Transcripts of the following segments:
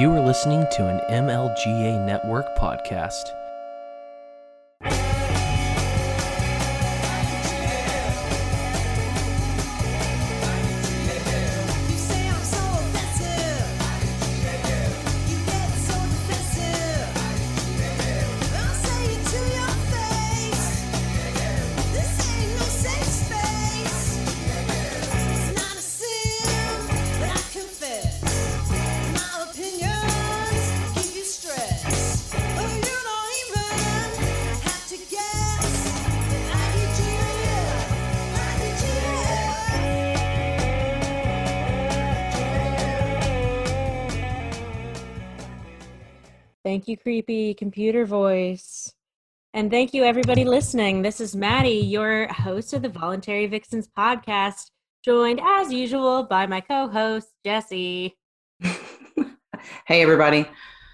You are listening to an MLGA Network podcast. Creepy computer voice. And thank you, everybody listening. This is Maddie, your host of the Voluntary Vixens podcast, joined as usual by my co host, Jesse. hey, everybody.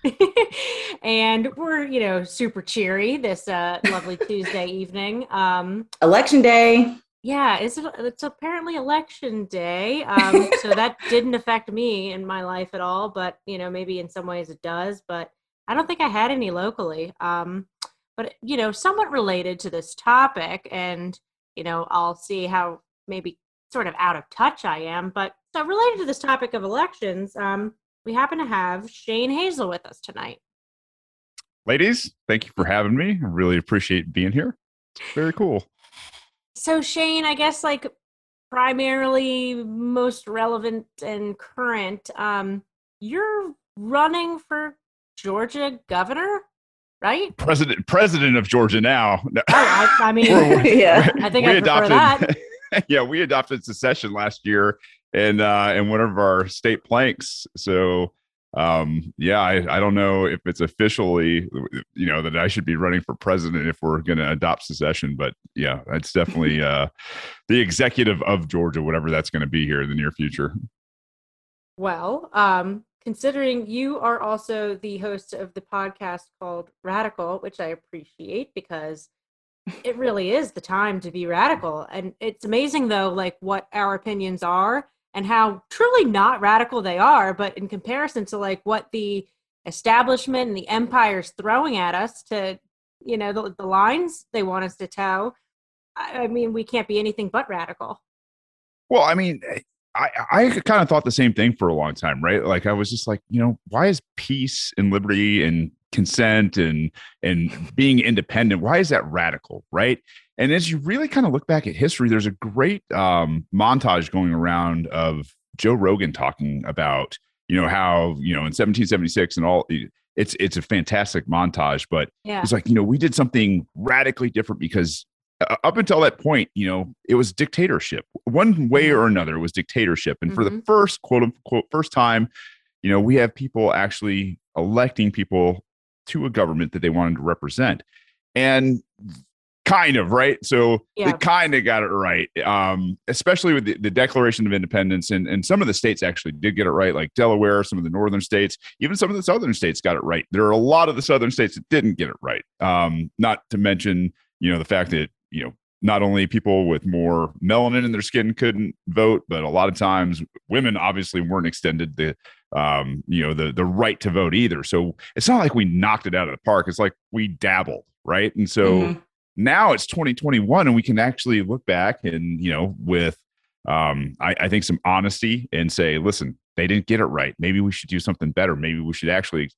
and we're, you know, super cheery this uh, lovely Tuesday evening. Um, Election day. yeah, it's, it's apparently election day. Um, so that didn't affect me in my life at all, but, you know, maybe in some ways it does. But I don't think I had any locally. Um, but, you know, somewhat related to this topic, and, you know, I'll see how maybe sort of out of touch I am. But so related to this topic of elections, um, we happen to have Shane Hazel with us tonight. ladies thank you for having me i really appreciate being here very cool So Shane, I guess like primarily most relevant and current, um, you're running for Georgia governor, right? president president of georgia now No, Oh, I, I mean, We're- Yeah. I think I prefer that. yeah we adopted secession last year and uh in one of our state planks so um yeah I, I don't know if it's officially you know that i should be running for president if we're going to adopt secession but yeah it's definitely uh the executive of georgia whatever that's going to be here in the near future Well, um, considering you are also the host of the podcast called Radical, which I appreciate because it really is the time to be radical. And it's amazing, though, like what our opinions are and how truly not radical they are, but in comparison to like what the establishment and the empire's throwing at us to, you know, the, the lines they want us to toe. I, I mean, we can't be anything but radical. Well, I mean, eh, I, I kind of thought the same thing for a long time, right? Like I was just like, you know, why is peace and liberty and consent and and being independent, why is that radical, right? And as you really kind of look back at history, there's a great um, montage going around of Joe Rogan talking about, you know, how you know in 1776 and all. It's it's a fantastic montage, but Yeah. it's like you know we did something radically different because up until that point you know it was dictatorship. One way or another it was dictatorship. And for the Mhm. first quote unquote first time you know we have people actually electing people to a government that they wanted to represent. And kind of right? So Yeah. they kind of got it right um especially with the, the declaration of independence. And and some of the states actually did get it right like delaware some of the northern states even some of the southern states got it right. There are a lot of the southern states that didn't get it right. Um not to mention you know the fact that you know not only people with more melanin in their skin couldn't vote but a lot of times women obviously weren't extended the um you know the the right to vote either. So it's not like we knocked it out of the park it's like we dabbled right? And so Mhm. now it's 2021 and we can actually look back and you know with um I, I think some honesty and say listen they didn't get it right. Maybe we should do something better. Maybe we should actually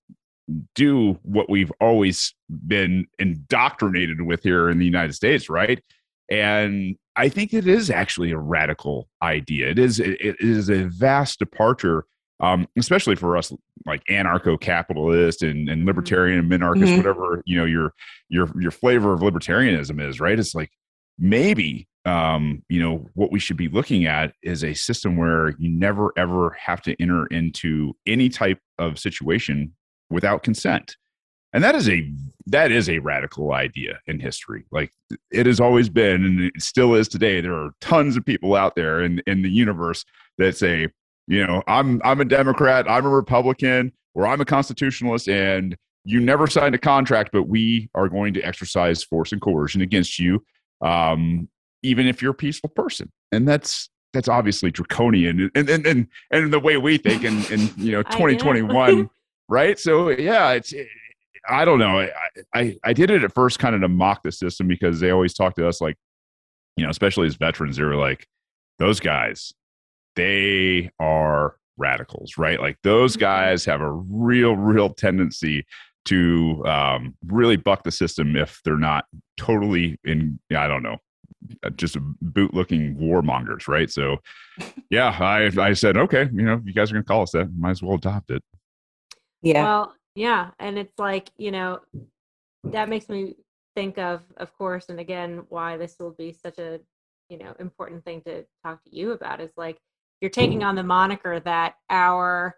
do what we've always been indoctrinated with here in the united states right? And i think it is actually a radical idea. It is it, is a vast departure um, especially for us like anarcho-capitalist and, and libertarian and minarchist Mhm. whatever you know your your your flavor of libertarianism is right? It's like maybe um you know what we should be looking at is a system where you never ever have to enter into any type of situation without consent. And that is a that is a radical idea in history. Like it has always been and it still is today there are tons of people out there in in the universe that say you know i'm i'm a democrat i'm a republican or i'm a constitutionalist and you never signed a contract but we are going to exercise force and coercion against you um even if you're a peaceful person. And that's that's obviously draconian and and and, and the way we think and and you know. 2021 right? So yeah, it's I don't know. I, I I did it at first kind of to mock the system because they always talk to us like, you know, especially as veterans, they were like, those guys, they are radicals, right? Like those guys have a real, real tendency to um, really buck the system if they're not totally in. I don't know, uh, just boot looking warmongers, right? So, yeah, I I said okay, you know, you guys are gonna call us that, might as well adopt it. Yeah. Well, yeah, and it's like you know, that makes me think of, of course, and again, why this will be such a you know important thing to talk to you about is like you're taking on the moniker that our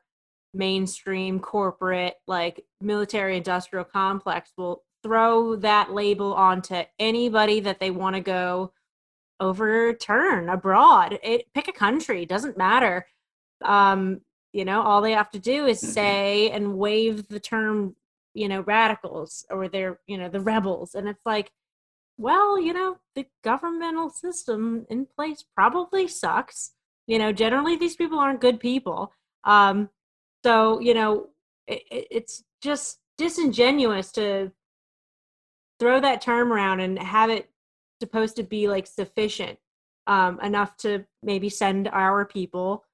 mainstream corporate like military industrial complex will throw that label onto anybody that they want to go overturn abroad it pick a country doesn't matter um you know all they have to do is say and wave the term you know radicals or they're you know the rebels and it's like well you know the governmental system in place probably sucks you know generally these people aren't good people um so you know it, it- it's just disingenuous to throw that term around and have it supposed to be like sufficient um enough to maybe send our people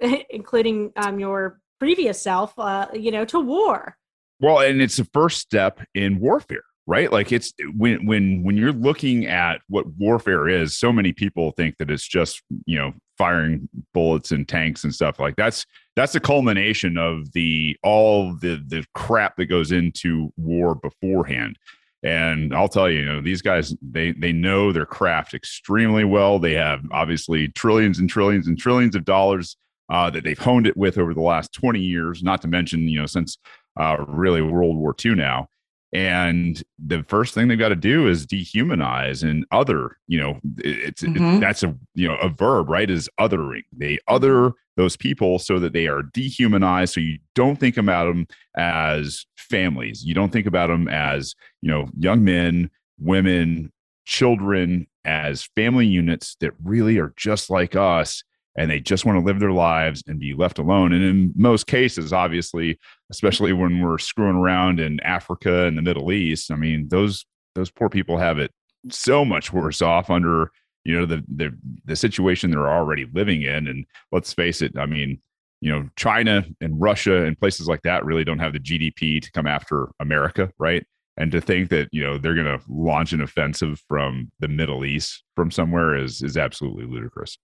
including um your previous self uh you know to war Well, and it's the first step in warfare, right? Like it's when when when you're looking at what warfare is, so many people think that it's just, you know, firing bullets and tanks and stuff like that's that's the culmination of the all the the crap that goes into war beforehand. And I'll tell you, you know, these guys they they know their craft extremely well. They have obviously trillions and trillions and trillions of dollars uh, that they've honed it with over the last 20 years, not to mention, you know, since uh, really World War II now. And the first thing they've got to do is dehumanize and other, you know, it's it- Mhm. that's a you know a verb, right? Is othering. They other those people so that they are dehumanized. So you don't think about them as families. You don't think about them as you know young men, women, children as family units that really are just like us and they just want to live their lives and be left alone. And in most cases, obviously, especially when we're screwing around in Africa and the Middle East, I mean, those those poor people have it so much worse off under you know the the the situation they're already living in. And let's face it, I mean, you know, China and Russia and places like that really don't have the GDP to come after America, right? And to think that you know they're going to launch an offensive from the Middle East from somewhere is is absolutely ludicrous.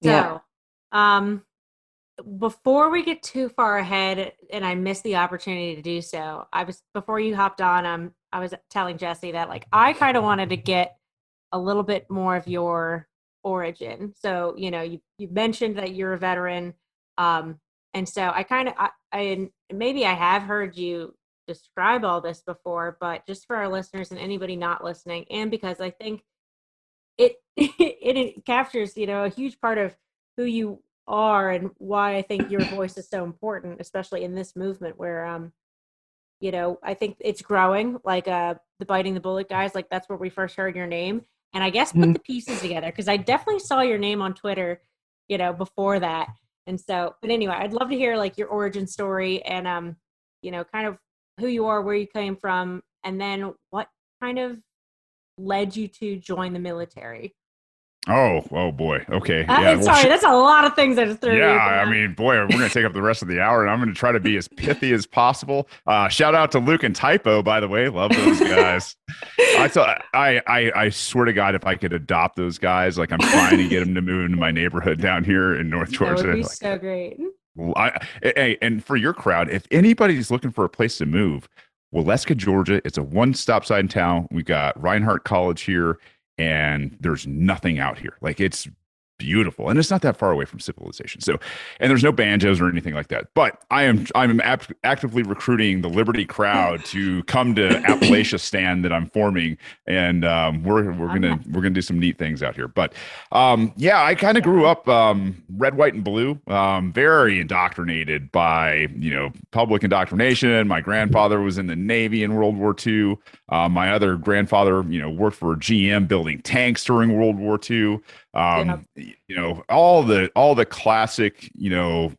Yeah. So, um, before we get too far ahead, and I missed the opportunity to do so, I was before you hopped on. Um, I was telling Jesse that like I kind of wanted to get a little bit more of your origin. So you know, you you mentioned that you're a veteran, um, and so I kind of I, I maybe I have heard you describe all this before, but just for our listeners and anybody not listening, and because I think it it, it captures you know a huge part of who you are and why I think your voice is so important, especially in this movement where um you know I think it's growing like uh the biting the bullet guys like that's where we first heard your name and I guess put Mhm. the pieces together because I definitely saw your name on Twitter you know before that and so but anyway I'd love to hear like your origin story and um you know kind of who you are where you came from and then what kind of led you to join the military Oh, oh boy. Okay. Uh, well, sorry, sh- that's a lot of things I just threw. yeah, I mean, boy, we're going to take up the rest of the hour, and I'm going to try to be as pithy as possible. Uh, shout out to Luke and Typo, by the way. Love those guys. I thought I, I I swear to God, if I could adopt those guys, like I'm trying to get them to move into my neighborhood down here in North that Georgia. would be like, so great. I, hey, and for your crowd, if anybody's looking for a place to move, Waleska, Georgia, it's a one-stop sign town. We got Reinhardt College here, and there's nothing out here. Like it's beautiful, and it's not that far away from civilization. So, and there's no banjos or anything like that. But I am I'm ap- actively recruiting the Liberty crowd to come to Appalachistan that I'm forming, and um, we're we're gonna we're gonna do some neat things out here. But um, yeah, I kind of grew up um, red, white, and blue. Um, very indoctrinated by you know public indoctrination. My grandfather was in the Navy in World War II. Uh, my other grandfather, you know, worked for GM building tanks during World War II. Um, You know, all the all the classic, you know,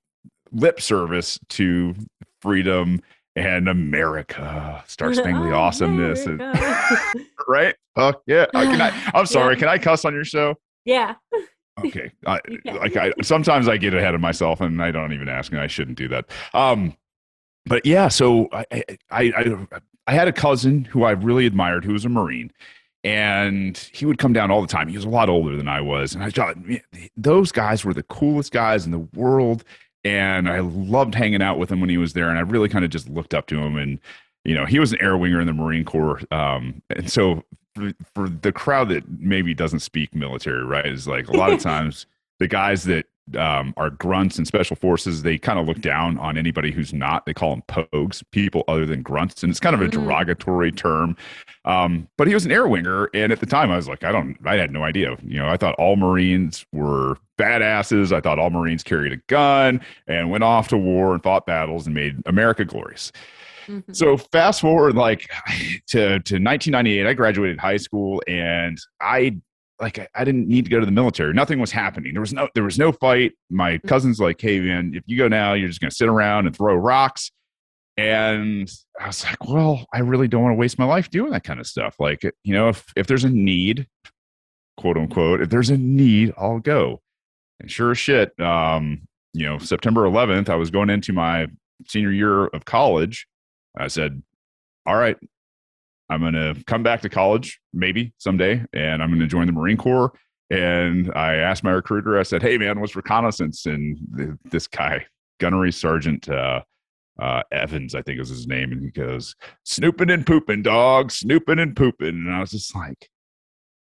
lip service to freedom and America, Star Spangled Awesomeness, and, right? Oh yeah. Uh, can I, I'm sorry. Can I cuss on your show? yeah. Okay. I, like I sometimes I get ahead of myself and I don't even ask, and I shouldn't do that. Um, but yeah, so I I I, I had a cousin who I really admired who was a Marine. And he would come down all the time. He was a lot older than I was. And I thought, those guys were the coolest guys in the world. And I loved hanging out with him when he was there. And I really kind of just looked up to him. And, you know, he was an air winger in the Marine Corps. Um, and so for, for the crowd that maybe doesn't speak military, right, is like a lot of times the guys that um, are grunts and special forces, they kind of look down on anybody who's not. They call them pogues, people other than grunts, and it's kind of a Mhm. derogatory term. Um, but he was an air winger, and at the time, I was like, I don't, I had no idea. You know, I thought all Marines were badasses. I thought all Marines carried a gun and went off to war and fought battles and made America glorious. Mhm. So fast forward like to to 1998, I graduated high school and I like I- I didn't need to go to the military. Nothing was happening. There was no there was no fight. My cousin's like, "Hey man, if you go now, you're just going to sit around and throw rocks." And I was like, "Well, I really don't want to waste my life doing that kind of stuff. Like, you know, if if there's a need, quote unquote, if there's a need, I'll go." And sure as shit, um, you know, September 11th, I was going into my senior year of college. I said, all right, I'm going to come back to college maybe someday and I'm going to join the Marine Corps. And I asked my recruiter, I said, hey, man, what's reconnaissance? And th- this guy, Gunnery Sergeant uh, uh, Evans, I think was his name. And he goes, snooping and pooping, dog, snooping and pooping. And I was just like,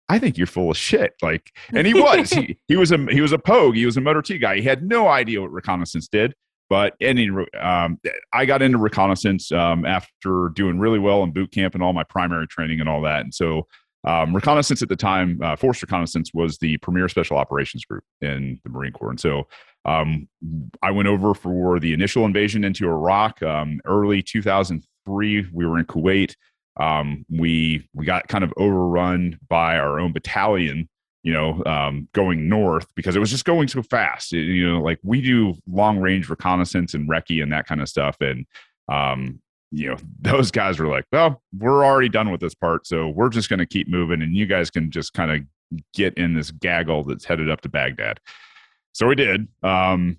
I think you're full of shit. Like, and he was. he, he was a he was a pogue. He was a motor T guy. He had no idea what reconnaissance did. But any, um, I got into reconnaissance um, after doing really well in boot camp and all my primary training and all that. And so, um, reconnaissance at the time, uh, Force Reconnaissance was the premier special operations group in the Marine Corps. And so, um, I went over for the initial invasion into Iraq, um, early 2003. We were in Kuwait. Um, we we got kind of overrun by our own battalion you know, um, going north because it was just going so fast. It- you know, like we do long range reconnaissance and recce and that kind of stuff. And, um, you know, those guys were like, well, we're already done with this part. So we're just going to keep moving and you guys can just kind of get in this gaggle that's headed up to Baghdad. So we did. Um,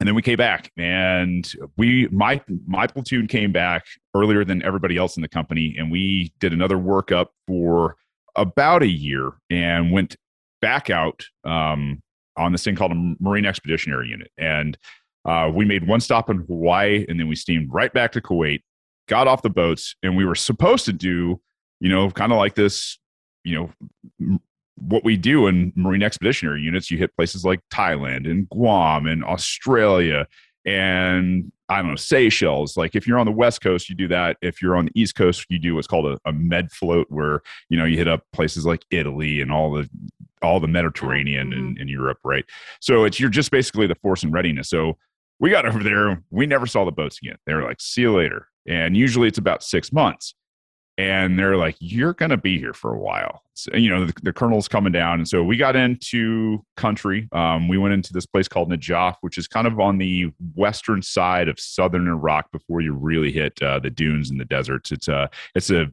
and then we came back and we my my platoon came back earlier than everybody else in the company and we did another workup for about a year and went back out um, on this thing called a Marine Expeditionary Unit. And uh, we made one stop in Hawaii and then we steamed right back to Kuwait, got off the boats, and we were supposed to do, you know, kind of like this, you know, m- what we do in Marine Expeditionary Units. You hit places like Thailand and Guam and Australia and I don't know, Seychelles. Like if you're on the West Coast, you do that. If you're on the East Coast, you do what's called a, a med float where, you know, you hit up places like Italy and all the all the Mediterranean and, and Europe, right? So it's you're just basically the force and readiness. So we got over there, we never saw the boats again. They were like, see you later. And usually it's about six months. And they're like, you're going to be here for a while. So, you know, the, the colonel's coming down. And so we got into country. Um, we went into this place called Najaf, which is kind of on the western side of southern Iraq before you really hit uh, the dunes and the deserts. It's a, it's a,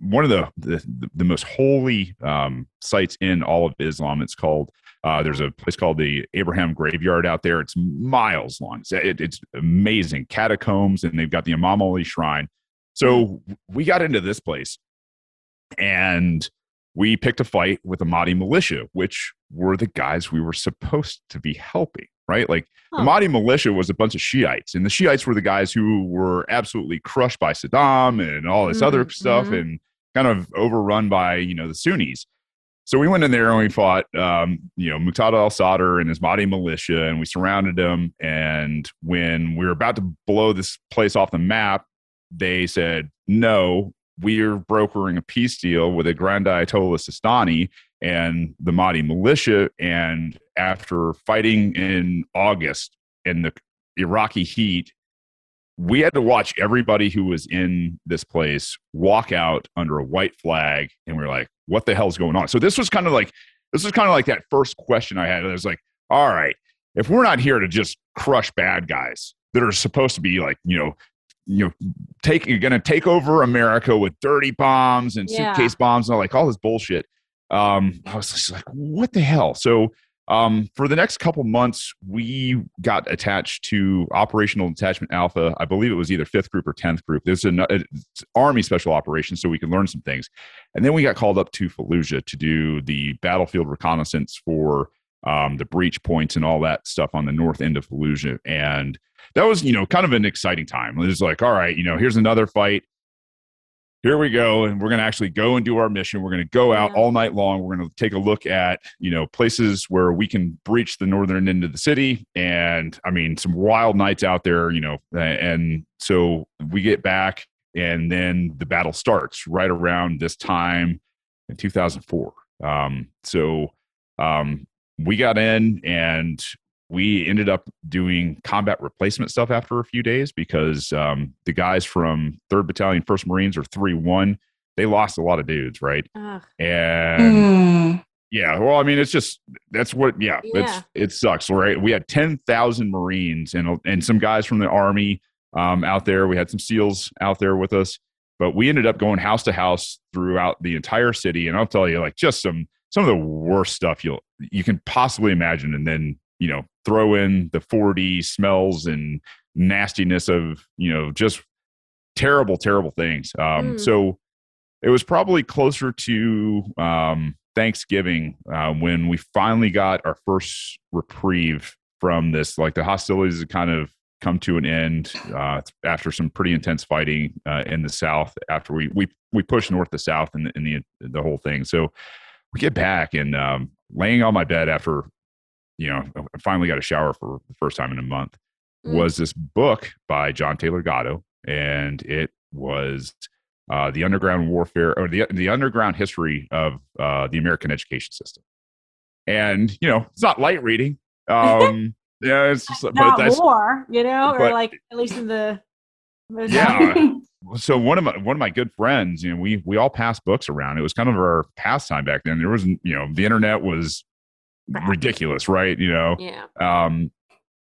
one of the, the, the most holy um, sites in all of Islam. It's called uh, there's a place called the Abraham Graveyard out there. It's miles long. It's, it, it's amazing catacombs, and they've got the Imam Ali Shrine. So we got into this place, and we picked a fight with the Mahdi militia, which were the guys we were supposed to be helping. Right, like the Mahdi militia was a bunch of Shiites, and the Shiites were the guys who were absolutely crushed by Saddam and all this other Mhm, stuff, mhm. and kind of overrun by you know the Sunnis. So we went in there and we fought, um, you know, Muqtada al Sadr and his Mahdi militia, and we surrounded him. And when we were about to blow this place off the map, they said, "No, we're brokering a peace deal with a Grand Ayatollah Sistani and the Mahdi militia." And after fighting in August in the Iraqi heat, we had to watch everybody who was in this place walk out under a white flag and we are like what the hell's going on so this was kind of like this was kind of like that first question i had I was like all right if we're not here to just crush bad guys that are supposed to be like, you know, you know, take you're gonna take over America with dirty bombs and Yeah. suitcase bombs and all like all this bullshit. Um, I was just like, what the hell? So um, for the next couple months, we got attached to Operational Detachment Alpha. I believe it was either fifth group or tenth group. There's an it's Army Special Operations, so we could learn some things. And then we got called up to Fallujah to do the battlefield reconnaissance for um, the breach points and all that stuff on the north end of Fallujah. And that was, you know, kind of an exciting time. It was like, all right, you know, here's another fight. Here we go, and we're going to actually go and do our mission. We're going to go out Yeah. all night long. We're going to take a look at, you know, places where we can breach the northern end of the city, and I mean, some wild nights out there, you know. And so we get back, and then the battle starts right around this time in 2004. Um, so um, we got in and we ended up doing combat replacement stuff after a few days because um, the guys from 3rd Battalion, 1st Marines, or 3 1, they lost a lot of dudes, right? Ugh. And Mm. yeah, well, I mean, it's just that's what. Yeah, Yeah. it's it sucks, right? We had ten thousand Marines and and some guys from the Army um, out there. We had some SEALs out there with us, but we ended up going house to house throughout the entire city. And I'll tell you, like, just some some of the worst stuff you'll you can possibly imagine. And then you know, throw in the 4D smells and nastiness of you know just terrible, terrible things. Um, Mm. So it was probably closer to um, Thanksgiving uh, when we finally got our first reprieve from this. Like the hostilities had kind of come to an end uh, after some pretty intense fighting uh, in the South. After we we we pushed north to south in the in the, the whole thing. So we get back and um, laying on my bed after you know I finally got a shower for the first time in a month Mm. was this book by John Taylor Gatto, and it was uh, the underground warfare or the the underground history of uh, the American education system. And you know, it's not light reading. Um, yeah, it's just, but Not that's war, you know, or like at least in the Yeah. so one of my one of my good friends, you know, we we all passed books around. It was kind of our pastime back then. There wasn't, you know, the internet was ridiculous, right? You know, yeah. um,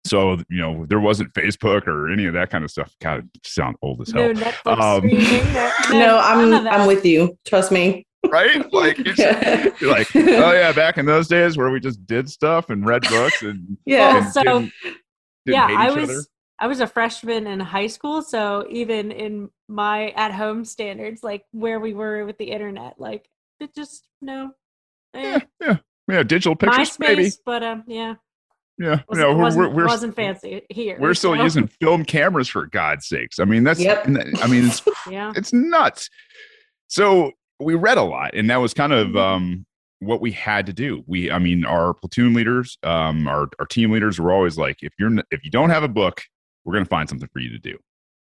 so you know, there wasn't Facebook or any of that kind of stuff. God, I sound old as hell, Netflix Um. No, no, I'm none of that. I'm with you. Trust me. right? Like, it's, you're like, oh yeah, back in those days where we just did stuff and read books and, Yeah. and so- didn't, didn't yeah, hate I each was other. I was a freshman in high school, so even in my at home standards, like where we were with the internet, like it just no. eh, Yeah, yeah, yeah. Digital pictures, MySpace, maybe. but um, yeah, Yeah, wasn't, no, we're, wasn't, we're, we're wasn't fancy here. we're still so, using film cameras for God's sakes. I mean, that's Yep. I mean, it's Yeah, it's nuts. So we read a lot, and that was kind of Mhm. um, what we had to do. We, I mean, our platoon leaders, um, our our team leaders were always like, if you're if you don't have a book, we're going to find something for you to do.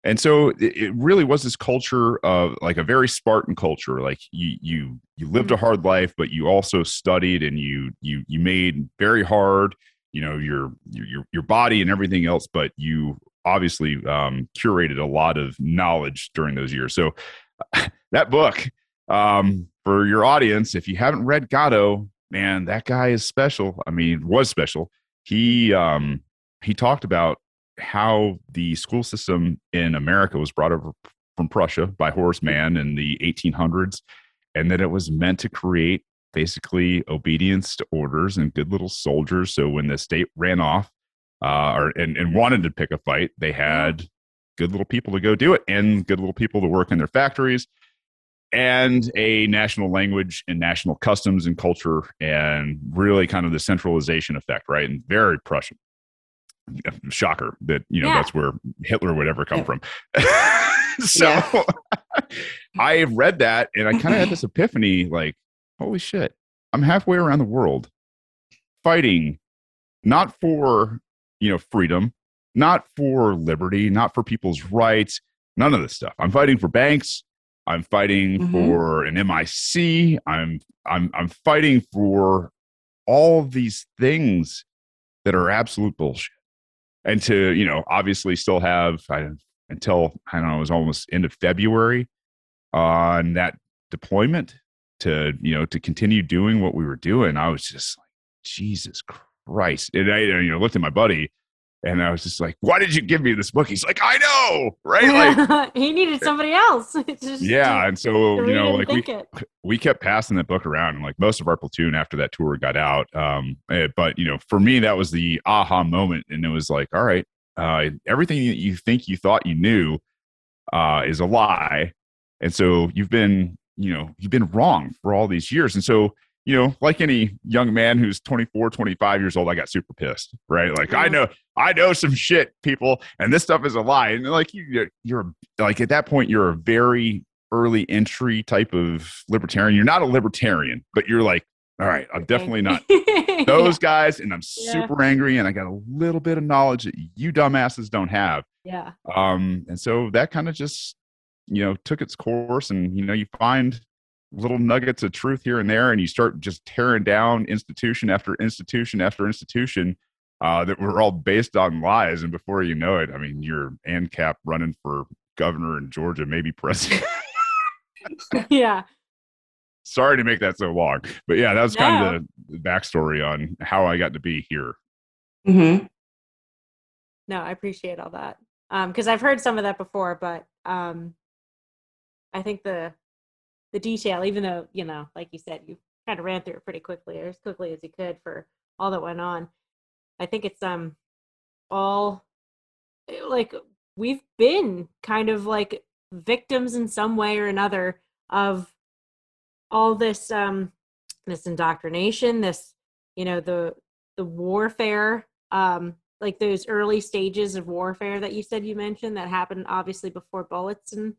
And so it, really was this culture of like a very Spartan culture. Like you you you lived a hard life, but you also studied and you you you made very hard. You know your your your- your body and everything else, but you obviously um, curated a lot of knowledge during those years. So that book um, for your audience, if you haven't read Gatto, man, that guy is special. I mean, was special. He um, he talked about how the school system in America was brought over from Prussia by Horace Mann in the 1800s, and that it was meant to create basically obedience to orders and good little soldiers. So when the state ran off uh, or and, and wanted to pick a fight, they had good little people to go do it and good little people to work in their factories and a national language and national customs and culture and really kind of the centralization effect, right? And very Prussian. Shocker that you know Yeah. that's where Hitler would ever come from. so I read that and I kind of had this epiphany like, holy shit, I'm halfway around the world fighting not for you know freedom, not for liberty, not for people's rights, none of this stuff. I'm fighting for banks. I'm fighting Mhm. for an MIC. I'm I'm I'm fighting for all these things that are absolute bullshit. And to, you know, obviously still have I, until I don't know, it was almost end of February on that deployment to, you know, to continue doing what we were doing. I was just like, Jesus Christ. And I, you know, looked at my buddy and I was just like, why did you give me this book? He's like, I know, right? Like, he needed somebody else. Just yeah. And so, you know, like we, it. we kept passing that book around and like most of our platoon after that tour got out. Um, eh, but you know, for me, that was the aha moment. And it was like, all right, uh, everything that you think you thought you knew, uh, is a lie. And so you've been, you know, you've been wrong for all these years. And so, you know, like any young man who's 24, 25 years old, I got super pissed, right? Like, I know, I know some shit, people, and this stuff is a lie. And like, you, you're, you're like, at that point, you're a very early entry type of libertarian. You're not a libertarian, but you're like, all right, I'm definitely not those guys, and I'm Yeah. super angry, and I got a little bit of knowledge that you dumbasses don't have. Yeah. Um, and so that kind of just, you know, took its course, and you know, you find little nuggets of truth here and there, and you start just tearing down institution after institution after institution uh, that were all based on lies. And before you know it, I mean, you're ANCAP running for governor in Georgia, maybe president. Yeah. Sorry to make that so long, but yeah, that was kind No. of the, the backstory on how I got to be here. hmm No, I appreciate all that. Um, because I've heard some of that before, but um, I think the the detail, even though you know, like you said, you kind of ran through it pretty quickly, or as quickly as you could for all that went on. I think it's um all eh, like we've been kind of like victims in some way or another of all this um this indoctrination this you know the the warfare um like those early stages of warfare that you said you mentioned that happened obviously before bullets and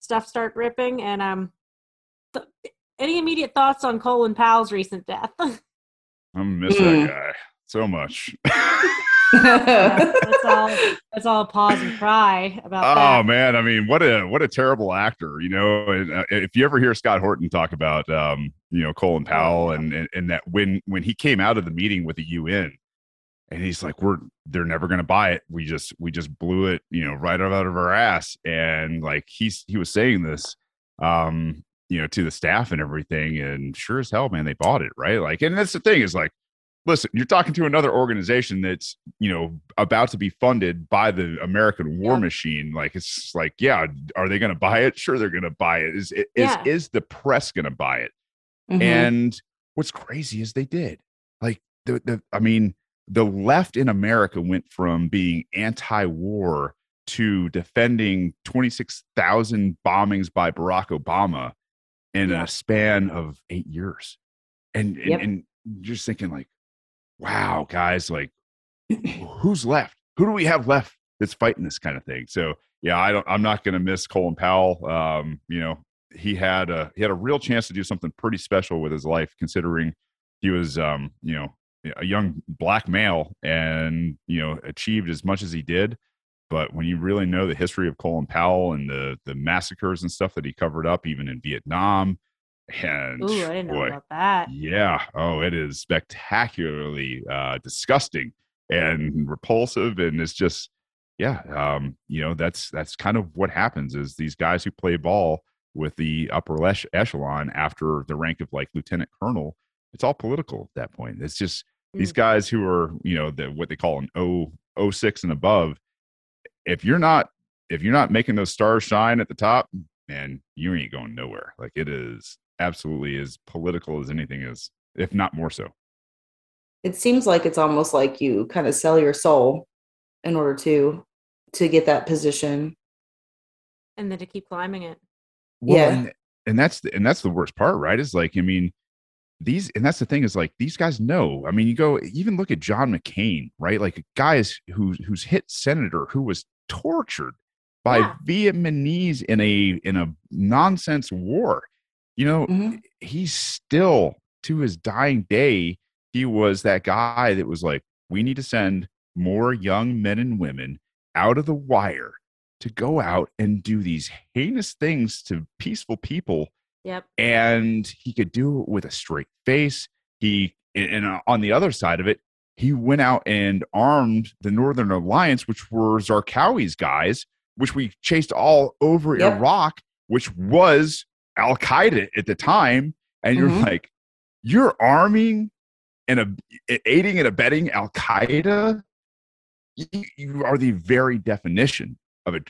stuff start ripping and um th- any immediate thoughts on colin powell's recent death I'm gonna miss Mm. that guy so much. Yeah, let's all let's all pause and cry about Oh that man, I mean, what a what a terrible actor, you know. And, uh, if you ever hear Scott Horton talk about, um, you know, Colin Powell, and, and and that when when he came out of the meeting with the UN, and he's like, "We're they're never going to buy it. We just we just blew it, you know, right out of our ass." And like he's he was saying this, um, you know, to the staff and everything, and sure as hell, man, they bought it, right? Like, and that's the thing is like listen, you're talking to another organization that's, you know, about to be funded by the American war Yeah. machine. Like, it's like, yeah, are they going to buy it? Sure, they're going to buy it. Is, is, Yeah. is the press going to buy it? Mhm. And what's crazy is they did. Like, the, the, I mean, the left in America went from being anti war to defending 26,000 bombings by Barack Obama in Yeah. a span of eight years. And, and, Yep. and you're just thinking, like, wow, guys, like, who's left? Who do we have left that's fighting this kind of thing? So, yeah, I don't, I'm not going to miss Colin Powell. Um, you know, he had a, he had a real chance to do something pretty special with his life, considering he was, um, you know, a young black male and, you know, achieved as much as he did. But when you really know the history of Colin Powell and the the massacres and stuff that he covered up, even in Vietnam, and Ooh, I didn't know boy, about that. yeah. Oh, it is spectacularly uh, disgusting and repulsive, and it's just, yeah. Um, you know, that's that's kind of what happens is these guys who play ball with the upper ech- echelon after the rank of like lieutenant colonel. It's all political at that point. It's just these Mm. guys who are, you know, the what they call an O O six and above. If you're not if you're not making those stars shine at the top, man, you ain't going nowhere. Like it is absolutely as political as anything is, if not more so. it seems like it's almost like you kind of sell your soul in order to to get that position. and then to keep climbing it. Yeah. and, and that's the, and that's the worst part, right? Is like, I mean, these and that's the thing is like these guys know. I mean, you go even look at John McCain, right? Like guys who who's hit senator who was tortured by Yeah. Vietnamese in a in a nonsense war. You know, Mhm. he's still to his dying day he was that guy that was like we need to send more young men and women out of the wire to go out and do these heinous things to peaceful people Yep. and he could do it with a straight face he and uh, on the other side of it he went out and armed the northern alliance which were zarqawi's guys which we chased all over Yep. iraq which was al-qaeda at the time and you're Mhm. like you're arming and aiding and abetting Al Qaeda, you, you are the very definition of a,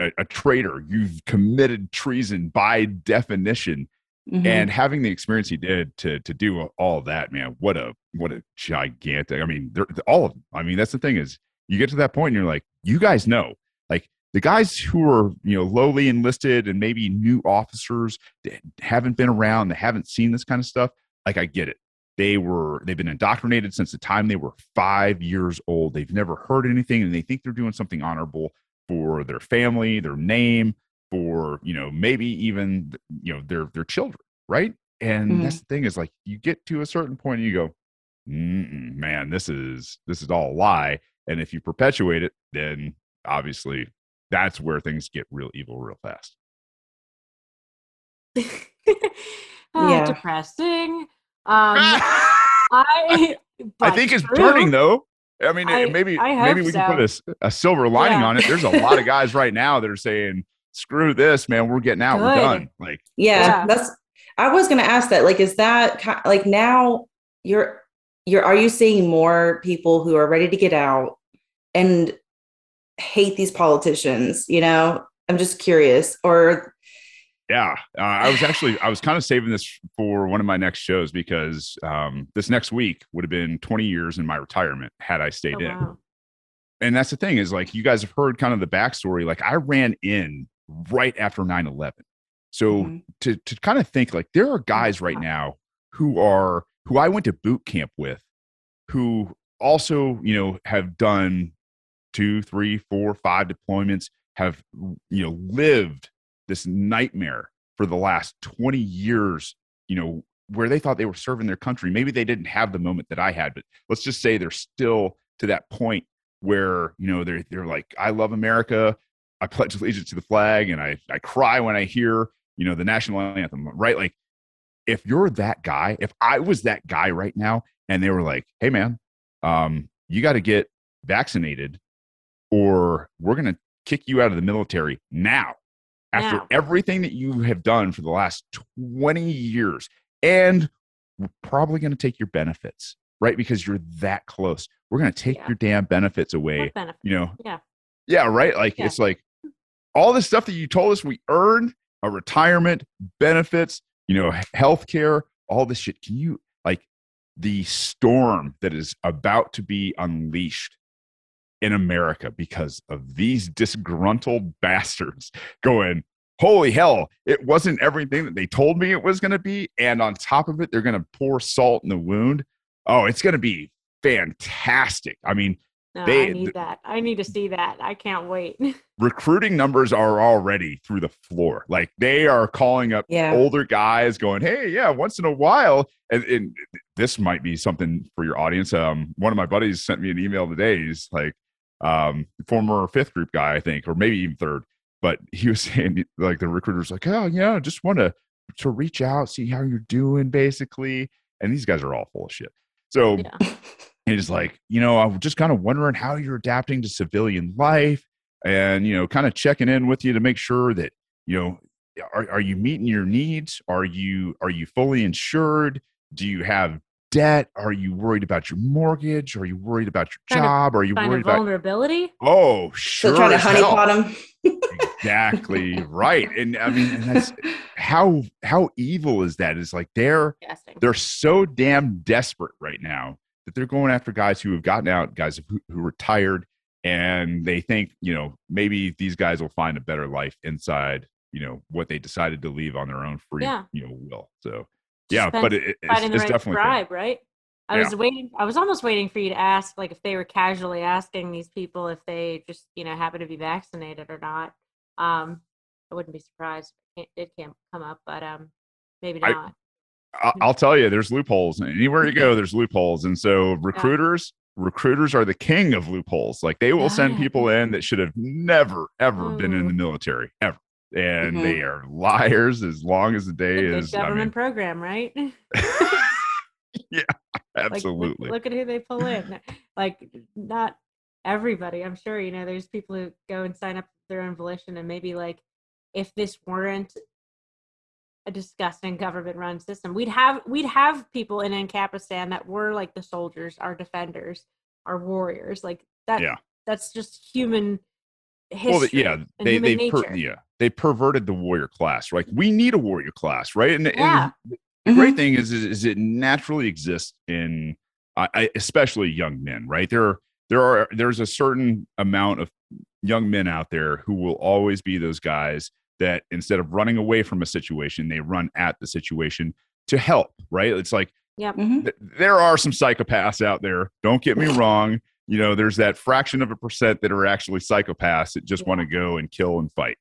a, a traitor. You've committed treason by definition. Mhm. And having the experience he did to to do all that, man, what a what a gigantic. I mean, they're, all of them. I mean, that's the thing is, you get to that point and you're like, you guys know, like the guys who are you know lowly enlisted and maybe new officers that haven't been around, that haven't seen this kind of stuff. Like, I get it. They were they've been indoctrinated since the time they were five years old. They've never heard anything, and they think they're doing something honorable for their family, their name, for you know maybe even you know their their children right and Mhm. that's the thing is like you get to a certain point and you go man this is this is all a lie and if you perpetuate it then obviously that's where things get real evil real fast Ah, Yeah. depressing. Um, I i think it's true. turning though i mean I- maybe I maybe hope we can put a, a s- a, silver lining Yeah. on it. There's a lot of guys right now that are saying screw this man we're getting out we're done. Like yeah, Yeah. that's i was going to ask that like is that like now you're you're are you seeing more people who are ready to get out and hate these politicians you know? I'm just curious or Yeah, uh, I was actually I was kind of saving this for one of my next shows because um, this next week would have been 20 years in my retirement had I stayed Oh, in. wow. And that's the thing is like you guys have heard kind of the backstory. Like I ran in right after 9/11, so Mhm. to to kind of think like there are guys right now who are who I went to boot camp with, who also you know have done two, three, four, five deployments, have you know lived this nightmare for the last 20 years, you know, where they thought they were serving their country. Maybe they didn't have the moment that I had, but let's just say they're still to that point where, you know, they're they're like, I love America. I pledge allegiance to the flag and I I cry when I hear, you know, the national anthem, right? Like if you're that guy, if I was that guy right now and they were like, hey man, um, you got to get vaccinated or we're going to kick you out of the military now after Now. everything that you have done for the last 20 years and we're probably going to take your benefits right because you're that close we're going to take Yeah. your damn benefits away What benefit? you know Yeah. yeah right like Yeah. it's like all the stuff that you told us we earned a retirement benefits you know health care all this shit can you like the storm that is about to be unleashed in america because of these disgruntled bastards going holy hell it wasn't everything that they told me it was going to be and on top of it they're going to pour salt in the wound oh it's going to be fantastic i mean No, They- I need that. I need to see that. I can't wait. recruiting numbers are already through the floor. Like they are calling up Yeah. older guys, going, "Hey, yeah, once in a while." And, and this might be something for your audience. Um, one of my buddies sent me an email today. He's like, um, former fifth group guy, I think, or maybe even third. But he was saying, like, the recruiter's like, "Oh, yeah, just want to to reach out, see how you're doing, basically." And these guys are all full of shit. So Yeah. he's like, you know, I'm just kind of wondering how you're adapting to civilian life and, you know, kind of checking in with you to make sure that, you know, are, are you meeting your needs? Are you, are you fully insured? Do you have debt? Are you worried about your mortgage? Are you worried about your job? Are you Kind worried of about, vulnerability. oh, so sure. trying to as hell. honeypot them Exactly right. And I mean, and that's how, how evil is that? Is like they're, Disgusting. they're so damn desperate right now that they're going after guys who have gotten out, guys who, who retired, and they think, you know, maybe these guys will find a better life inside, you know, what they decided to leave on their own free, Yeah. you know, will. So, Just yeah, but it, it's, it's right definitely. tribe, right? I Yeah. was waiting. I was almost waiting for you to ask, like, if they were casually asking these people if they just, you know, happen to be vaccinated or not. Um, I wouldn't be surprised if it did come up, but um, maybe not. I- I'll tell you, there's loopholes. Anywhere you go, there's loopholes, and so recruiters, recruiters are the king of loopholes. Like they will send people in that should have never, ever been in the military, ever, and Mhm. they are liars as long as the day is. I government mean, program, right? yeah, Like, look- absolutely. look, at who they pull in. Like, not everybody. I'm sure you know. There's people who go and sign up their own volition, and maybe like, if this weren't a disgusting government run system. We'd have we'd have people in Ancapistan that were like the soldiers, our defenders, our warriors. Like that Yeah. that's just human history. well, yeah, and they they per, yeah they perverted the warrior class. Like we need a warrior class, right? And, and Yeah. the great Mhm. thing is, is, is it naturally exists in, I, I, especially young men, right? There, there are there's a certain amount of young men out there who will always be those guys that instead of running away from a situation, they run at the situation to help, right? It's like Mhm. th- there are some psychopaths out there. Don't get me wrong. You know, there's that fraction of a percent that are actually psychopaths that just want to go and kill and fight.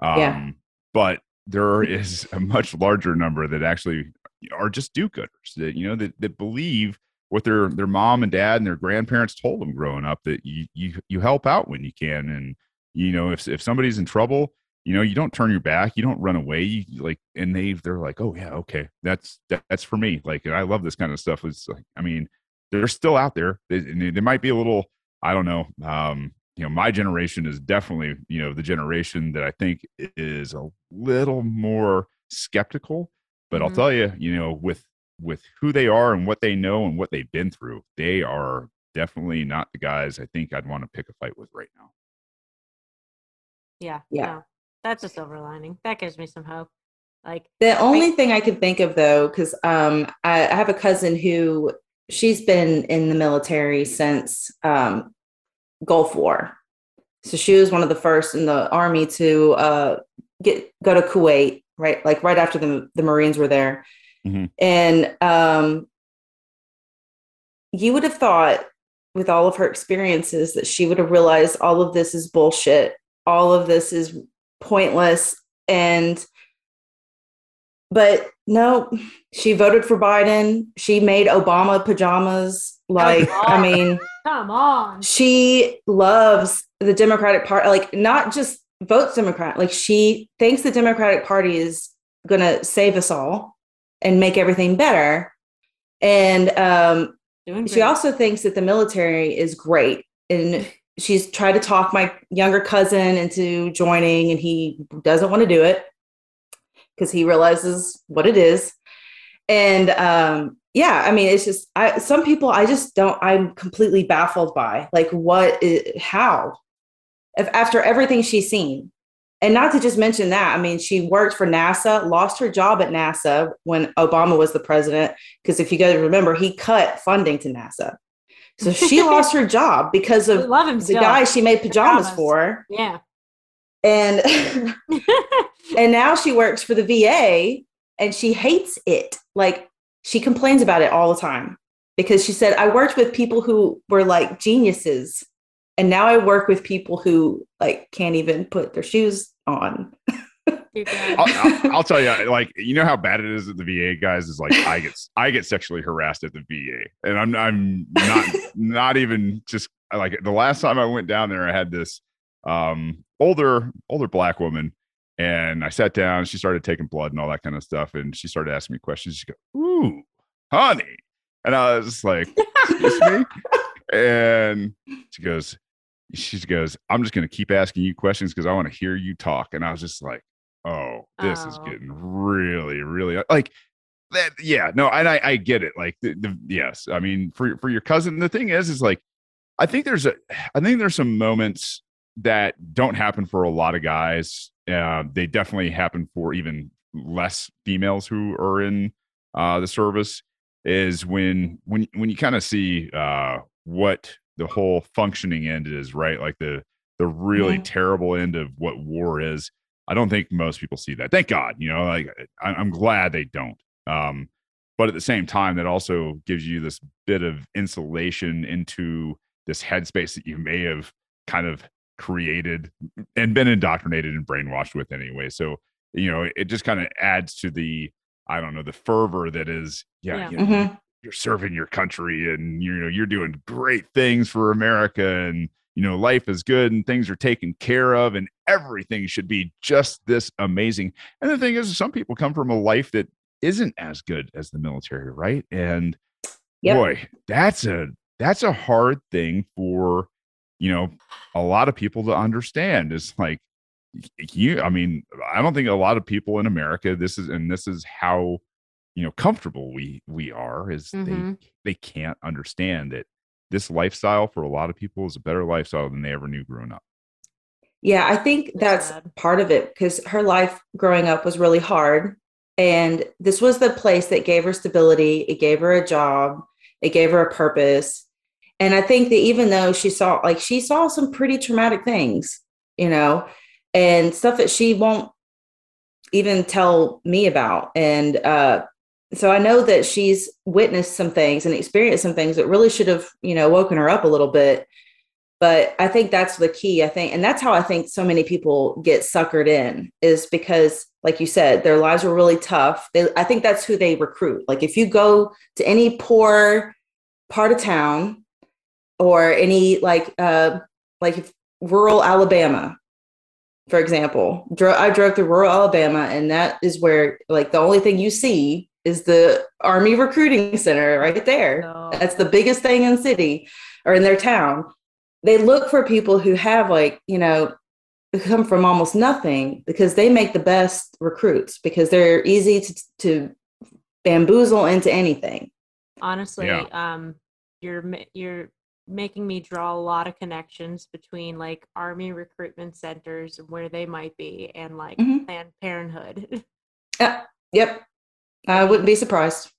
Um, Yeah. But there is a much larger number that actually are just do-gooders that you know that, that believe what their their mom and dad and their grandparents told them growing up that you you you help out when you can. And you know if if somebody's in trouble you know you don't turn your back you don't run away you like and they they're like oh yeah okay that's that, that's for me. Like and i love this kind of stuff. It's like i mean they're still out there they, they, they might be a little i don't know um you know my generation is definitely you know the generation that i think is a little more skeptical but i'll Mhm. tell you you know with with who they are and what they know and what they've been through they are definitely not the guys i think i'd want to pick a fight with right now Yeah. Yeah. no, that's a silver lining. That gives me some hope. Like The only thing I could think of though, because um, I, I have a cousin who she's been in the military since um, Gulf War. So she was one of the first in the army to uh, get go to Kuwait, right? Like right after the the Marines were there, Mhm. and um, you would have thought, with all of her experiences, that she would have realized all of this is bullshit. All of this is pointless, and but no, she voted for Biden. She made Obama pajamas. Like, I mean, come on. she loves the Democratic Party. Like, not just votes Democrat. Like, she thinks the Democratic Party is going to save us all and make everything better. And um, she also thinks that the military is great. And she's tried to talk my younger cousin into joining, and he doesn't want to do it because he realizes what it is. And um, yeah, I mean, it's just I, some people I just don't. I'm completely baffled by like what, is, how, if after everything she's seen, and not to just mention that. I mean, she worked for NASA, lost her job at NASA when Obama was the president because if you guys remember, he cut funding to NASA. So she lost her job because of the guy she made pajamas, Pajamas. for. Yeah. And and now she works for the VA and she hates it. Like she complains about it all the time because she said, I worked with people who were like geniuses. And now I work with people who like can't even put their shoes on. I'll, I'll, I'll tell you, like you know how bad it is at the VA, guys. Is like I get I get sexually harassed at the VA, and I'm I'm not not even just like the last time I went down there, I had this um older older black woman, and I sat down. She started taking blood and all that kind of stuff, and she started asking me questions. She go, "Ooh, honey," and I was like, "Excuse me," and she goes. She goes, I'm just going to keep asking you questions because I want to hear you talk. And I was just like, oh, this is Oh. getting really, really like that. Yeah, no, and I, I get it. Like, the, the, yes, I mean, for for your cousin, the thing is, is like, I think there's a, I think there's some moments that don't happen for a lot of guys. Uh, they definitely happen for even less females who are in uh, the service. Is when when when you kind of see uh, what the whole functioning end is, right? Like the the really Mhm. terrible end of what war is. I don't think most people see that. Thank God, you know. Like I, I'm glad they don't. Um, but at the same time, that also gives you this bit of insulation into this headspace that you may have kind of created and been indoctrinated and brainwashed with anyway. So you know, it just kind of adds to the I don't know the fervor that is. Yeah, Yeah. you know, Mhm. you're serving your country and you know you're doing great things for America and you know life is good and things are taken care of and everything should be just this amazing. And the thing is some people come from a life that isn't as good as the military, right? And Yep. boy, that's a that's a hard thing for you know a lot of people to understand. is like you i mean i don't think a lot of people in america this is and this is how you know comfortable we we are is Mhm. they they can't understand that this lifestyle for a lot of people is a better lifestyle than they ever knew growing up Yeah, I think That's that's part of it because her life growing up was really hard. And this was the place that gave her stability. It gave her a job. It gave her a purpose. And I think that even though she saw, like, she saw some pretty traumatic things, you know, and stuff that she won't even tell me about. And uh, so I know that she's witnessed some things and experienced some things that really should have, you know, woken her up a little bit. But i think that's the key i think and that's how i think so many people get suckered in is because like you said their lives were really tough. They, i think that's who they recruit. Like if you go to any poor part of town or any like uh like rural alabama for example dro- i drove through rural alabama and that is where like the only thing you see is the army recruiting center right there No. that's the biggest thing in city or in their town they look for people who have like you know come from almost nothing because they make the best recruits because they're easy to, to bamboozle into anything honestly Yeah. um you're you're making me draw a lot of connections between like army recruitment centers and where they might be and like Mhm. planned parenthood yep i wouldn't be surprised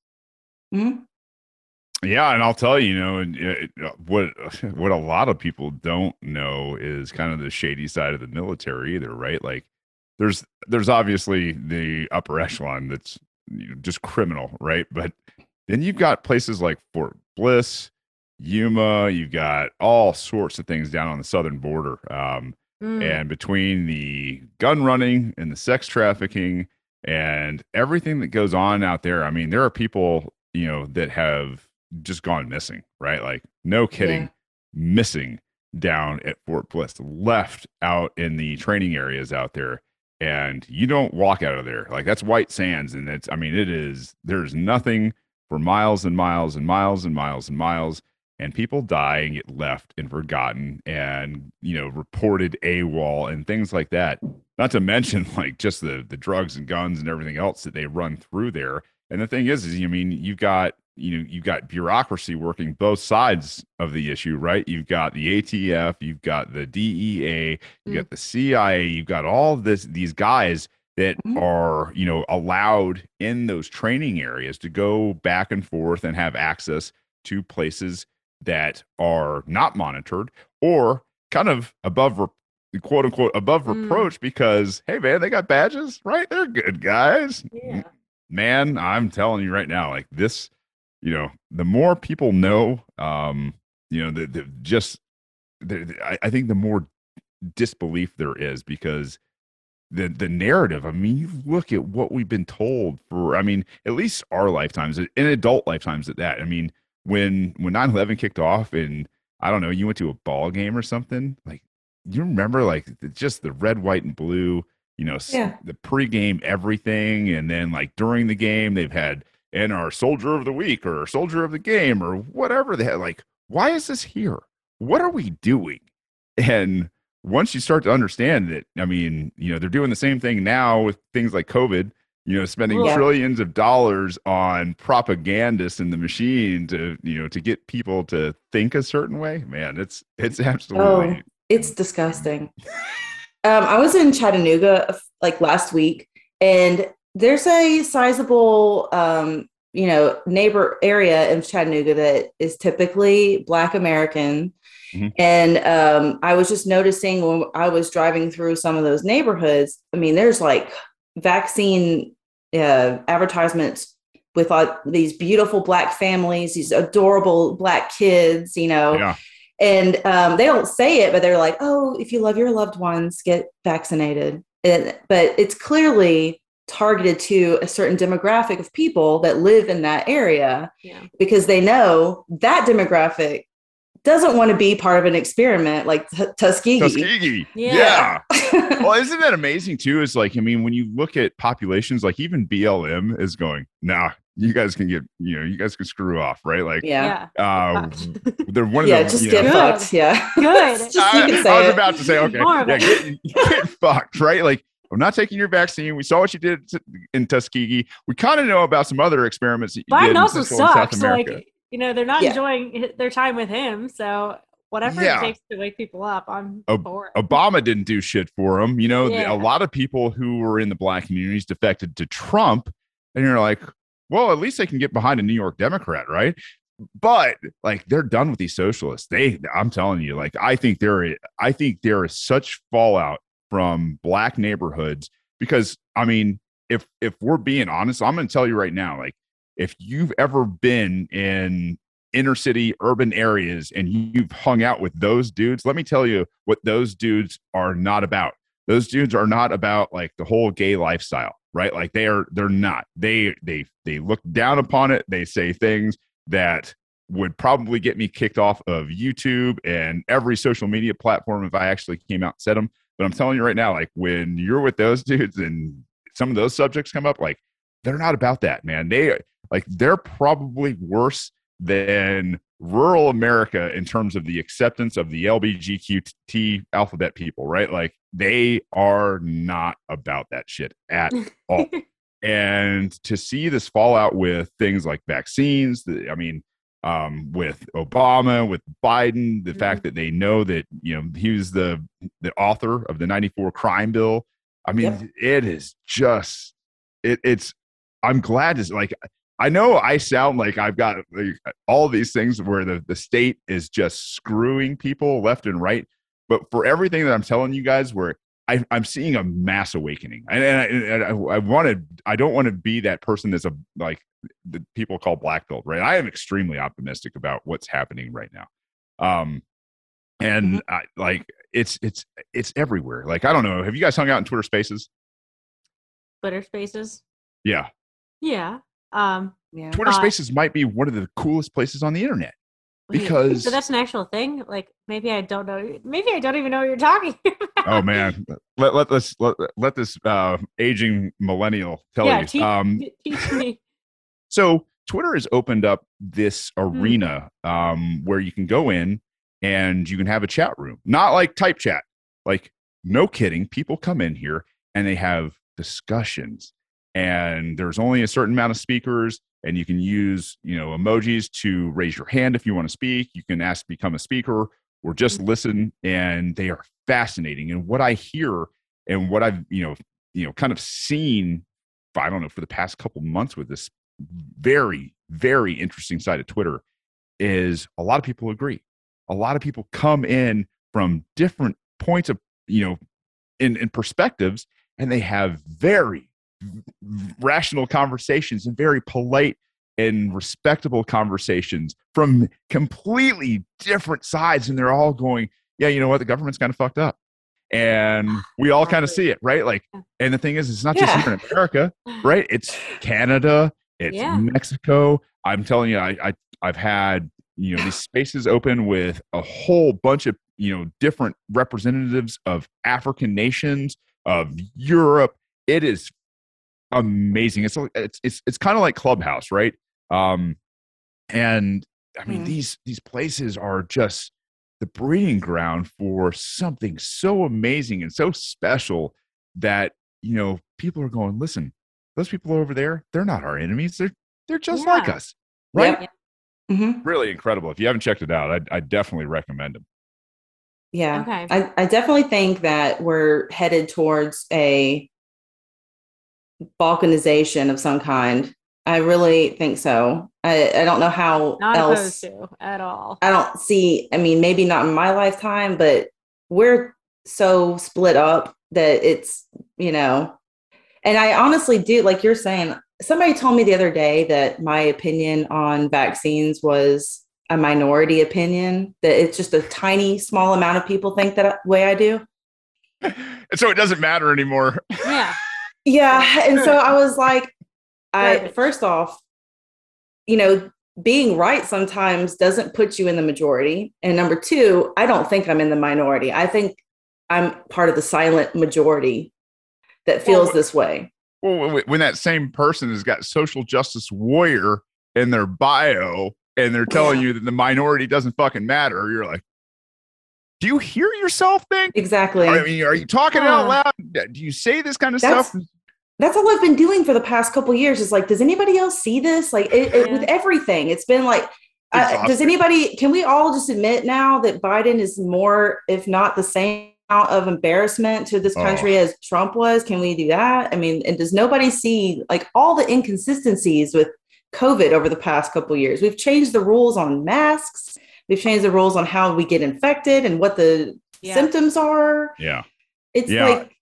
Mhm. Yeah, and I'll tell you, you know, and it, uh, what what a lot of people don't know is kind of the shady side of the military, either, right? Like, there's there's obviously the upper echelon that's just criminal, right? But then you've got places like Fort Bliss, Yuma, you've got all sorts of things down on the southern border. Um, Mm, and between the gun running and the sex trafficking and everything that goes on out there i mean there are people you know that have just gone missing right like no kidding Yeah. missing down at fort bliss left out in the training areas out there and you don't walk out of there like that's white sands and it's i mean it is there's nothing for miles and miles and miles and miles and miles and people die and get left and forgotten and you know reported AWOL and things like that. Not to mention like just the the drugs and guns and everything else that they run through there. And the thing is, is I mean, you've got you know you've got bureaucracy working both sides of the issue, right? You've got the ATF, you've got the DEA, you Mm. got the CIA, you've got all this these guys that Mhm. are you know allowed in those training areas to go back and forth and have access to places that are not monitored or kind of above re- quote unquote above Mm. reproach because hey man they got badges right? They're good guys. Yeah. man i'm telling you right now like this you know the more people know um you know the, the just the, the- I, I think the more disbelief there is because the the narrative i mean you look at what we've been told for i mean at least our lifetimes in adult lifetimes at that i mean when when 9-11 kicked off and i don't know you went to a ball game or something like you remember like just the red white and blue you know Yeah. the pregame everything and then like during the game they've had and our soldier of the week or soldier of the game or whatever they had like why is this here what are we doing and once you start to understand that i mean you know they're doing the same thing now with things like covid you know spending Yeah. trillions of dollars on propagandists in the machine to you know to get people to think a certain way man it's it's absolutely It's disgusting. um, I was in Chattanooga like last week, and there's a sizable, um, you know, neighbor area in Chattanooga that is typically Black American. Mhm. And um, I was just noticing when I was driving through some of those neighborhoods. I mean, there's like vaccine uh, advertisements with like these beautiful Black families, these adorable Black kids, you know? Yeah. And um, they don't say it, but they're like, "Oh, if you love your loved ones, get vaccinated." And, but it's clearly targeted to a certain demographic of people that live in that area yeah. because they know that demographic doesn't want to be part of an experiment like T- Tuskegee. Tuskegee. Yeah. yeah. well, isn't that amazing too? Is like, I mean, when you look at populations, like even BLM is going, nah, you guys can get you know you guys can screw off, right? Like Yeah. uh, they're one of Yeah, the just you get know- Good. fucked. Yeah. Good. Just- you I, can I was it. about to say, okay, More of yeah, it. get, get fucked, right? Like, I'm not taking your vaccine. We saw what you did t- in Tuskegee. We kind of know about some other experiments that you did Biden in also Central and South sucks. America. Like, you know, they're not Yeah. enjoying their time with him. So whatever Yeah. it takes to wake people up, I'm for it. Obama didn't do shit for him. You know, Yeah. a lot of people who were in the black communities defected to Trump, and you're like, well, at least they can get behind a New York Democrat, right? But like they're done with these socialists. They, I'm telling you, like I think there, is, I think there is such fallout from black neighborhoods because I mean, if if we're being honest, I'm going to tell you right now, like if you've ever been in inner city urban areas and you've hung out with those dudes let me tell you what those dudes are not about. Those dudes are not about like the whole gay lifestyle right? Like they are they're not. They they they look down upon it. They say things that would probably get me kicked off of youtube and every social media platform if i actually came out and said them but i'm telling you right now like when you're with those dudes and some of those subjects come up like they're not about that man. They like they're probably worse than rural America in terms of the acceptance of the LBGQT alphabet people, right? Like they are not about that shit at all. and to see this fallout with things like vaccines, the, I mean, um, with Obama, with Biden, the fact that they know that you know he was the the author of the '94 crime bill. I mean, it is just it, it's. I'm glad to like I know I sound like I've got like, all these things where the, the state is just screwing people left and right. But for everything that I'm telling you guys, where I, I'm seeing a mass awakening, and, and, I, and I, I wanted, I don't want to be that person that's a like the people call black belt, right? I am extremely optimistic about what's happening right now, um, and I, like it's it's it's everywhere. Like I don't know, have you guys hung out in Twitter Spaces? Twitter Spaces. Yeah, Yeah. Um. Yeah. Twitter Uh, Spaces might be one of the coolest places on the internet. Because- so that's an actual thing. Like maybe I don't know. Maybe I don't even know what you're talking about. oh man let, let this let, let this uh aging millennial tell yeah. you Teach, um teach me. so twitter has opened up this Hmm. arena um where you can go in and you can have a chat room not like type chat like no kidding people come in here and they have discussions and there's only a certain amount of speakers and you can use you know emojis to raise your hand if you want to speak. You can ask to become a speaker or just mm-hmm. listen and they are fascinating. And what i hear and what i've you know you know kind of seen i don't know for the past couple months with this very very interesting side of twitter is a lot of people agree. A lot of people come in from different points of you know in, in perspectives and they have very rational conversations and very polite and respectable conversations from completely different sides and they're all going yeah you know what? The government's kind of fucked up. And we all kind of see it right? Like and the thing is it's not Yeah. just here in america right? It's canada it's Yeah. mexico. I'm telling you I, I i've had you know these spaces open with a whole bunch of you know different representatives of african nations of europe. It is amazing it's it's it's, it's kind of like clubhouse right um and i mean Mhm. these these places are just the breeding ground for something so amazing and so special that you know people are going listen those people over there they're not our enemies they're they're just like us right Yep. Mhm. really incredible if you haven't checked it out i, I definitely recommend them Yeah. Okay. I, I definitely think that we're headed towards a balkanization of some kind. I really think so. I, I don't know how Not else. to at all. I don't see, I mean, maybe not in my lifetime, but we're so split up that it's, you know, and I honestly do, like you're saying, somebody told me the other day that my opinion on vaccines was a minority opinion, that it's just a tiny, small amount of people think that way I do. and so it doesn't matter anymore Yeah. Yeah. And so I was like, I first off, you know, being right sometimes doesn't put you in the majority. And number two, I don't think I'm in the minority. I think I'm part of the silent majority that feels Well, this way. Well, when that same person has got social justice warrior in their bio and they're telling you that the minority doesn't fucking matter, you're like, do you hear yourself think? Exactly. I mean, are you talking out Uh. loud? Do you say this kind of That's- stuff? That's all I've been doing for the past couple years. Is like, does anybody else see this? Like, it, it- with everything, it's been like, uh, does anybody? Can we all just admit now that Biden is more, if not the same amount of embarrassment to this Oh. country as Trump was? Can we do that? I mean, and does nobody see like all the inconsistencies with COVID over the past couple years? We've changed the rules on masks. We've changed the rules on how we get infected and what the Yeah. symptoms are. Yeah. It's Yeah. like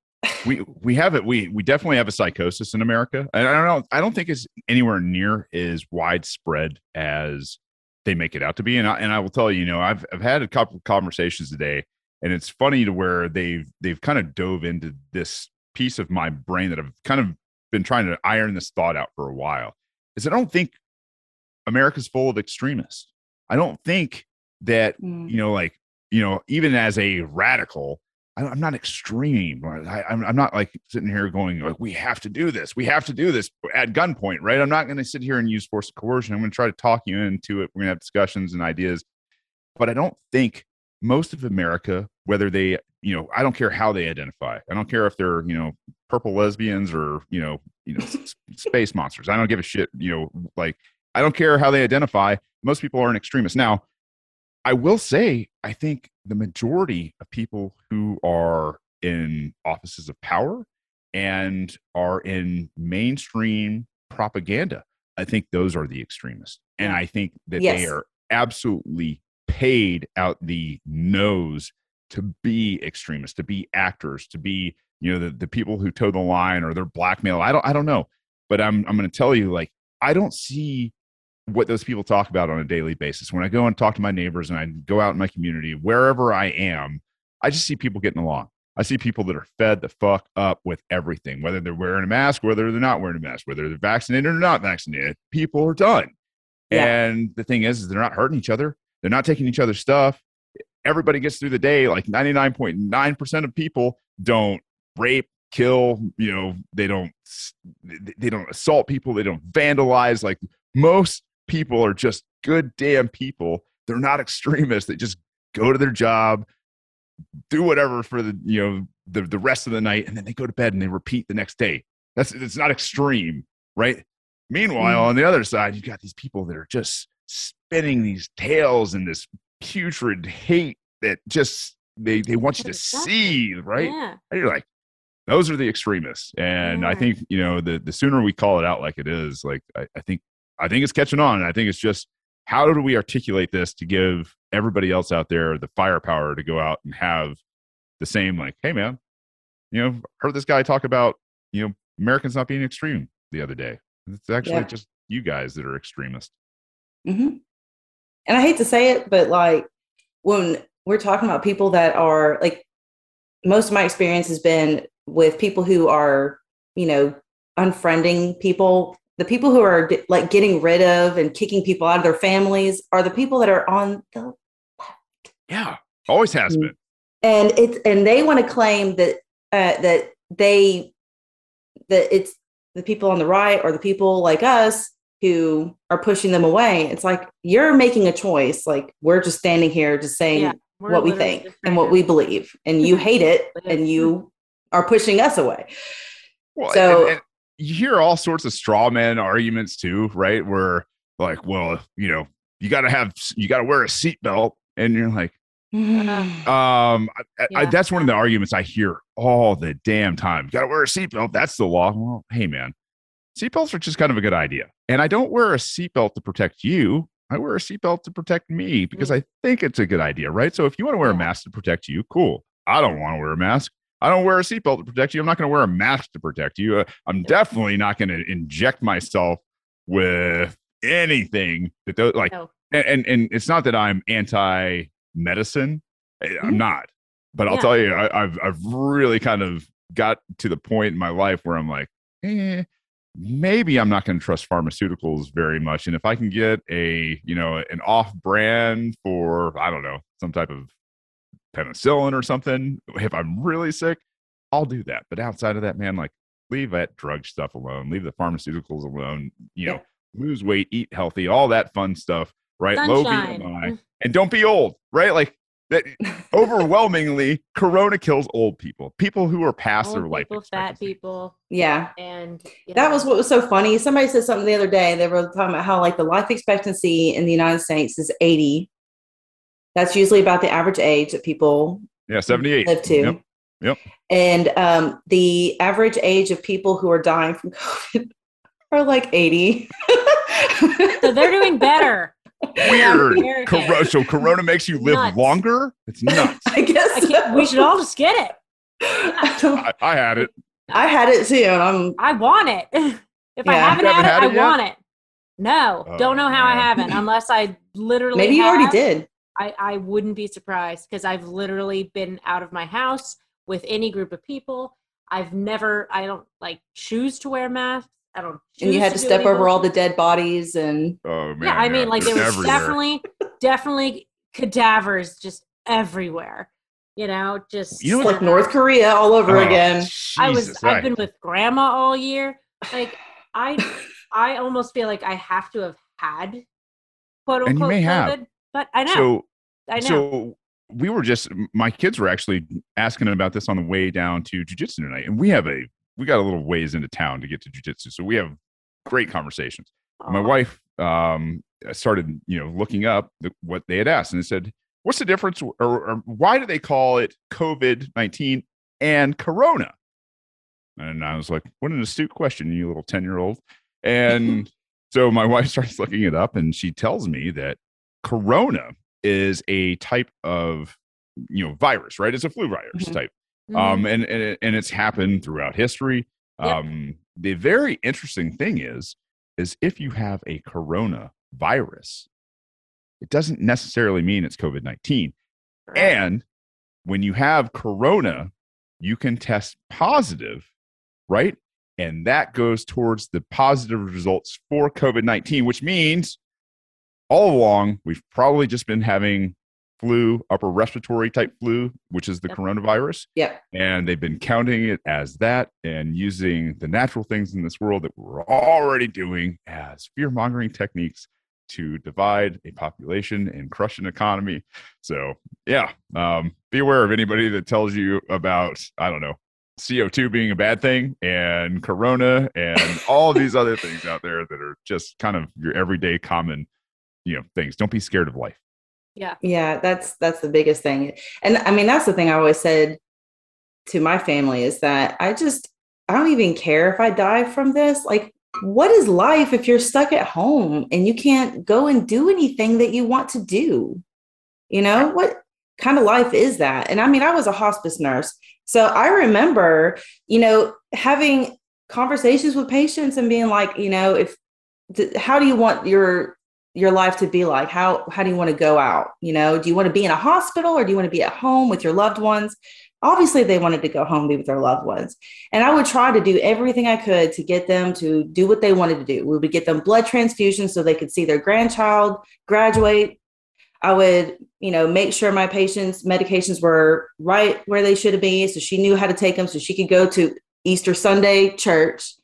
we we have it we we definitely have a psychosis in america and i don't know i don't think it's anywhere near as widespread as they make it out to be and I, and I will tell you you know i've i've had a couple of conversations today and it's funny to where they've they've kind of dove into this piece of my brain that i've kind of been trying to iron this thought out for a while is i don't think america's full of extremists. I don't think that mm, you know, like, you know, even as a radical, I'm not extreme. I, I'm, I'm not like sitting here going, like, we have to do this. We have to do this at gunpoint, right? I'm not going to sit here and use force of coercion. I'm going to try to talk you into it. We're going to have discussions and ideas. But I don't think most of America, whether they, you know, I don't care how they identify. I don't care if they're, you know, purple lesbians or, you know, you know, space monsters. I don't give a shit. You know, like, I don't care how they identify. Most people aren't extremists Now, I will say, I think the majority of people who are in offices of power and are in mainstream propaganda, I think those are the extremists. And I think that they are absolutely paid out the nose to be extremists, to be actors, to be, you know, the, the people who toe the line or they're blackmail. I don't I don't know. But I'm I'm gonna tell you, like, I don't see what those people talk about on a daily basis. When I go and talk to my neighbors and I go out in my community, wherever I am, I just see people getting along. I see people that are fed the fuck up with everything, whether they're wearing a mask, whether they're not wearing a mask, whether they're vaccinated or not vaccinated. People are done. Yeah. And the thing is, is they're not hurting each other. They're not taking each other's stuff. Everybody gets through the day. Like 99.9% of people don't rape, kill, you know, they don't they don't assault people, they don't vandalize. Like most people are just good damn people. They're not extremists. They just go to their job, do whatever for the you know the the rest of the night, and then they go to bed and they repeat the next day. That's it's not extreme, right? Meanwhile, Mm. on the other side, you've got these people that are just spinning these tales and this putrid hate that just they they want you to see, right? Yeah. And you're like, those are the extremists. And I think, you know, the, the sooner we call it out like it is, like, I, I think, I think it's catching on. And I think it's just, how do we articulate this to give everybody else out there the firepower to go out and have the same, like, hey, man, you know, heard this guy talk about, you know, Americans not being extreme the other day. It's actually Yeah. just you guys that are extremists. hmm And I hate to say it, but like when we're talking about people that are like, most of my experience has been with people who are, you know, unfriending people. The people who are like getting rid of and kicking people out of their families are the people that are on the left. Yeah. Always has Mm. been. and it's and they want to claim that uh, that they that it's the people on the right or the people like us who are pushing them away. It's like you're making a choice. Like we're just standing here just saying Yeah. What we think just and what we believe, and you hate it, and you are pushing us away. Well, So- and- and you hear all sorts of straw man arguments too, right? Where like, well, you know, you got to have, you got to wear a seatbelt, and you're like, um, I, I, that's one of the arguments I hear all the damn time. You got to wear a seatbelt. That's the law. Well, hey man, seatbelts are just kind of a good idea, and I don't wear a seatbelt to protect you. I wear a seatbelt to protect me because I think it's a good idea, right? So if you want to wear a mask to protect you, cool. I don't want to wear a mask. I don't wear a seatbelt to protect you. I'm not going to wear a mask to protect you. Uh, I'm definitely not going to inject myself with anything that those like. No. And, and and it's not that I'm anti medicine. I'm Mhm. not. But I'll Yeah. tell you, I, I've I've really kind of got to the point in my life where I'm like, eh, maybe I'm not going to trust pharmaceuticals very much. And if I can get a you know an off brand for I don't know some type of penicillin or something, if I'm really sick, I'll do that. But outside of that, man, like leave that drug stuff alone, leave the pharmaceuticals alone, you know, lose weight, eat healthy, all that fun stuff, right? Low Sunshine. BMI, and don't be old, right? Like that overwhelmingly, corona kills old people, people who are past Old their life. people, fat people, Yeah. and you That was what was so funny. Somebody said something the other day. They were talking about how like the life expectancy in the United States is 80. That's usually about the average age that people Yeah, 78. live to. Yep. Yep. And um, the average age of people who are dying from COVID are like 80. so they're doing better. Weird. Very Cor- so corona makes you live Nuts. longer? It's nuts. I guess I can't, we should all just get it. I, I, I had it. I had it too, and I'm I want it. If I haven't You haven't had it, had I yet? want it. No, Oh, don't know how I haven't, unless I literally maybe you already did. I, I wouldn't be surprised because I've literally been out of my house with any group of people. I've never, I don't like choose to wear masks. I don't. And you had to do step any over all the dead bodies and Oh man. yeah, I mean, like there they're was everywhere. definitely, definitely cadavers just everywhere. You know, just You know it's what- like North Korea all over Oh, again. I was. Jesus, I've been with grandma all year. Like I, I almost feel like I have to have had quote unquote And you may have. But I know. So I know. So we were just my kids were actually asking about this on the way down to jujitsu tonight, and we have a we got a little ways into town to get to jujitsu, so we have great conversations. My wife um, started, you know, looking up the, what they had asked, and it said, "What's the difference, or, or why do they call it COVID nineteen and Corona?" And I was like, "What an astute question, you little ten year old." And so my wife starts looking it up, and she tells me that Corona is a type of you know virus, right? It's a flu virus Mhm. type Mhm. um, and and, it, and it's happened throughout history. Yep. Um, the very interesting thing is, is if you have a corona virus, it doesn't necessarily mean it's COVID nineteen. Correct. And when you have corona, you can test positive, right? And that goes towards the positive results for COVID 19, which means all along we've probably just been having flu, upper respiratory type flu, which is the Yep. coronavirus. Yep. And they've been counting it as that and using the natural things in this world that we're already doing as fear mongering techniques to divide a population and crush an economy. So, yeah, um, be aware of anybody that tells you about, I don't know, CO2 being a bad thing and Corona and all these other things out there that are just kind of your everyday common, you know, things. Don't be scared of life. yeah. Yeah, that's that's the biggest thing. And I mean, that's the thing I always said to my family is that I just I don't even care if I die from this. Like, what is life if you're stuck at home and you can't go and do anything that you want to do? You know, what kind of life is that? And I mean, I was a hospice nurse. So I remember, you know, having conversations with patients and being like, you know, if th- how do you want your your life to be like? How how do you want to go out you know? Do you want to be in a hospital or do you want to be at home with your loved ones? Obviously they wanted to go home be with their loved ones. And i would try to do everything i could to get them to do what they wanted to do. We would get them blood transfusions so they could see their grandchild graduate. I would you know make sure my patients medications were right where they should be so she knew how to take them so she could go to easter sunday church.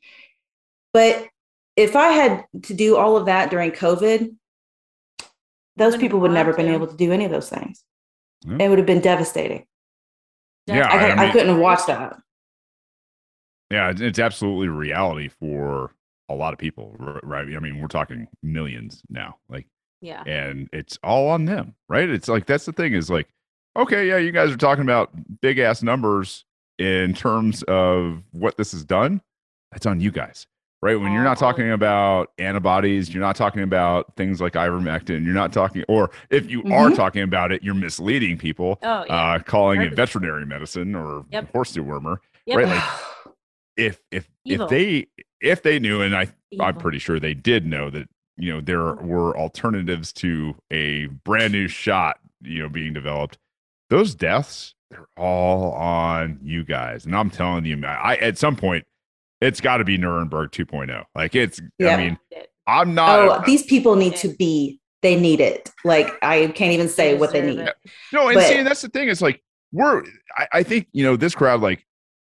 But if i had to do all of that during covid those people would want never been able to do any of those things Yeah. it would have been devastating Yeah, I, I I, couldn't have watched that Yeah, it's, it's absolutely reality for a lot of people, right? I mean, we're talking millions now, like, Yeah. and it's all on them, right? It's like that's the thing is like, okay, yeah, you guys are talking about big ass numbers in terms of what this has done. That's on you guys, right? When you're not talking about antibodies, you're not talking about things like ivermectin, you're not talking, or if you are Mhm. talking about it, you're misleading people, Oh yeah. uh, calling it veterinary medicine or Yep. horse dewormer yep. right, like, if if Evil. if they if they knew and i i'm pretty sure they did know that you know there were alternatives to a brand new shot you know being developed those deaths they're all on you guys and i'm telling you man, i at some point it's got to be nuremberg 2.0 like it's Yeah. i mean i'm not oh these people need to be they need it like i can't even say what they need it. No, and But- see, that's the thing. Is like we're. I, I think you know this crowd. Like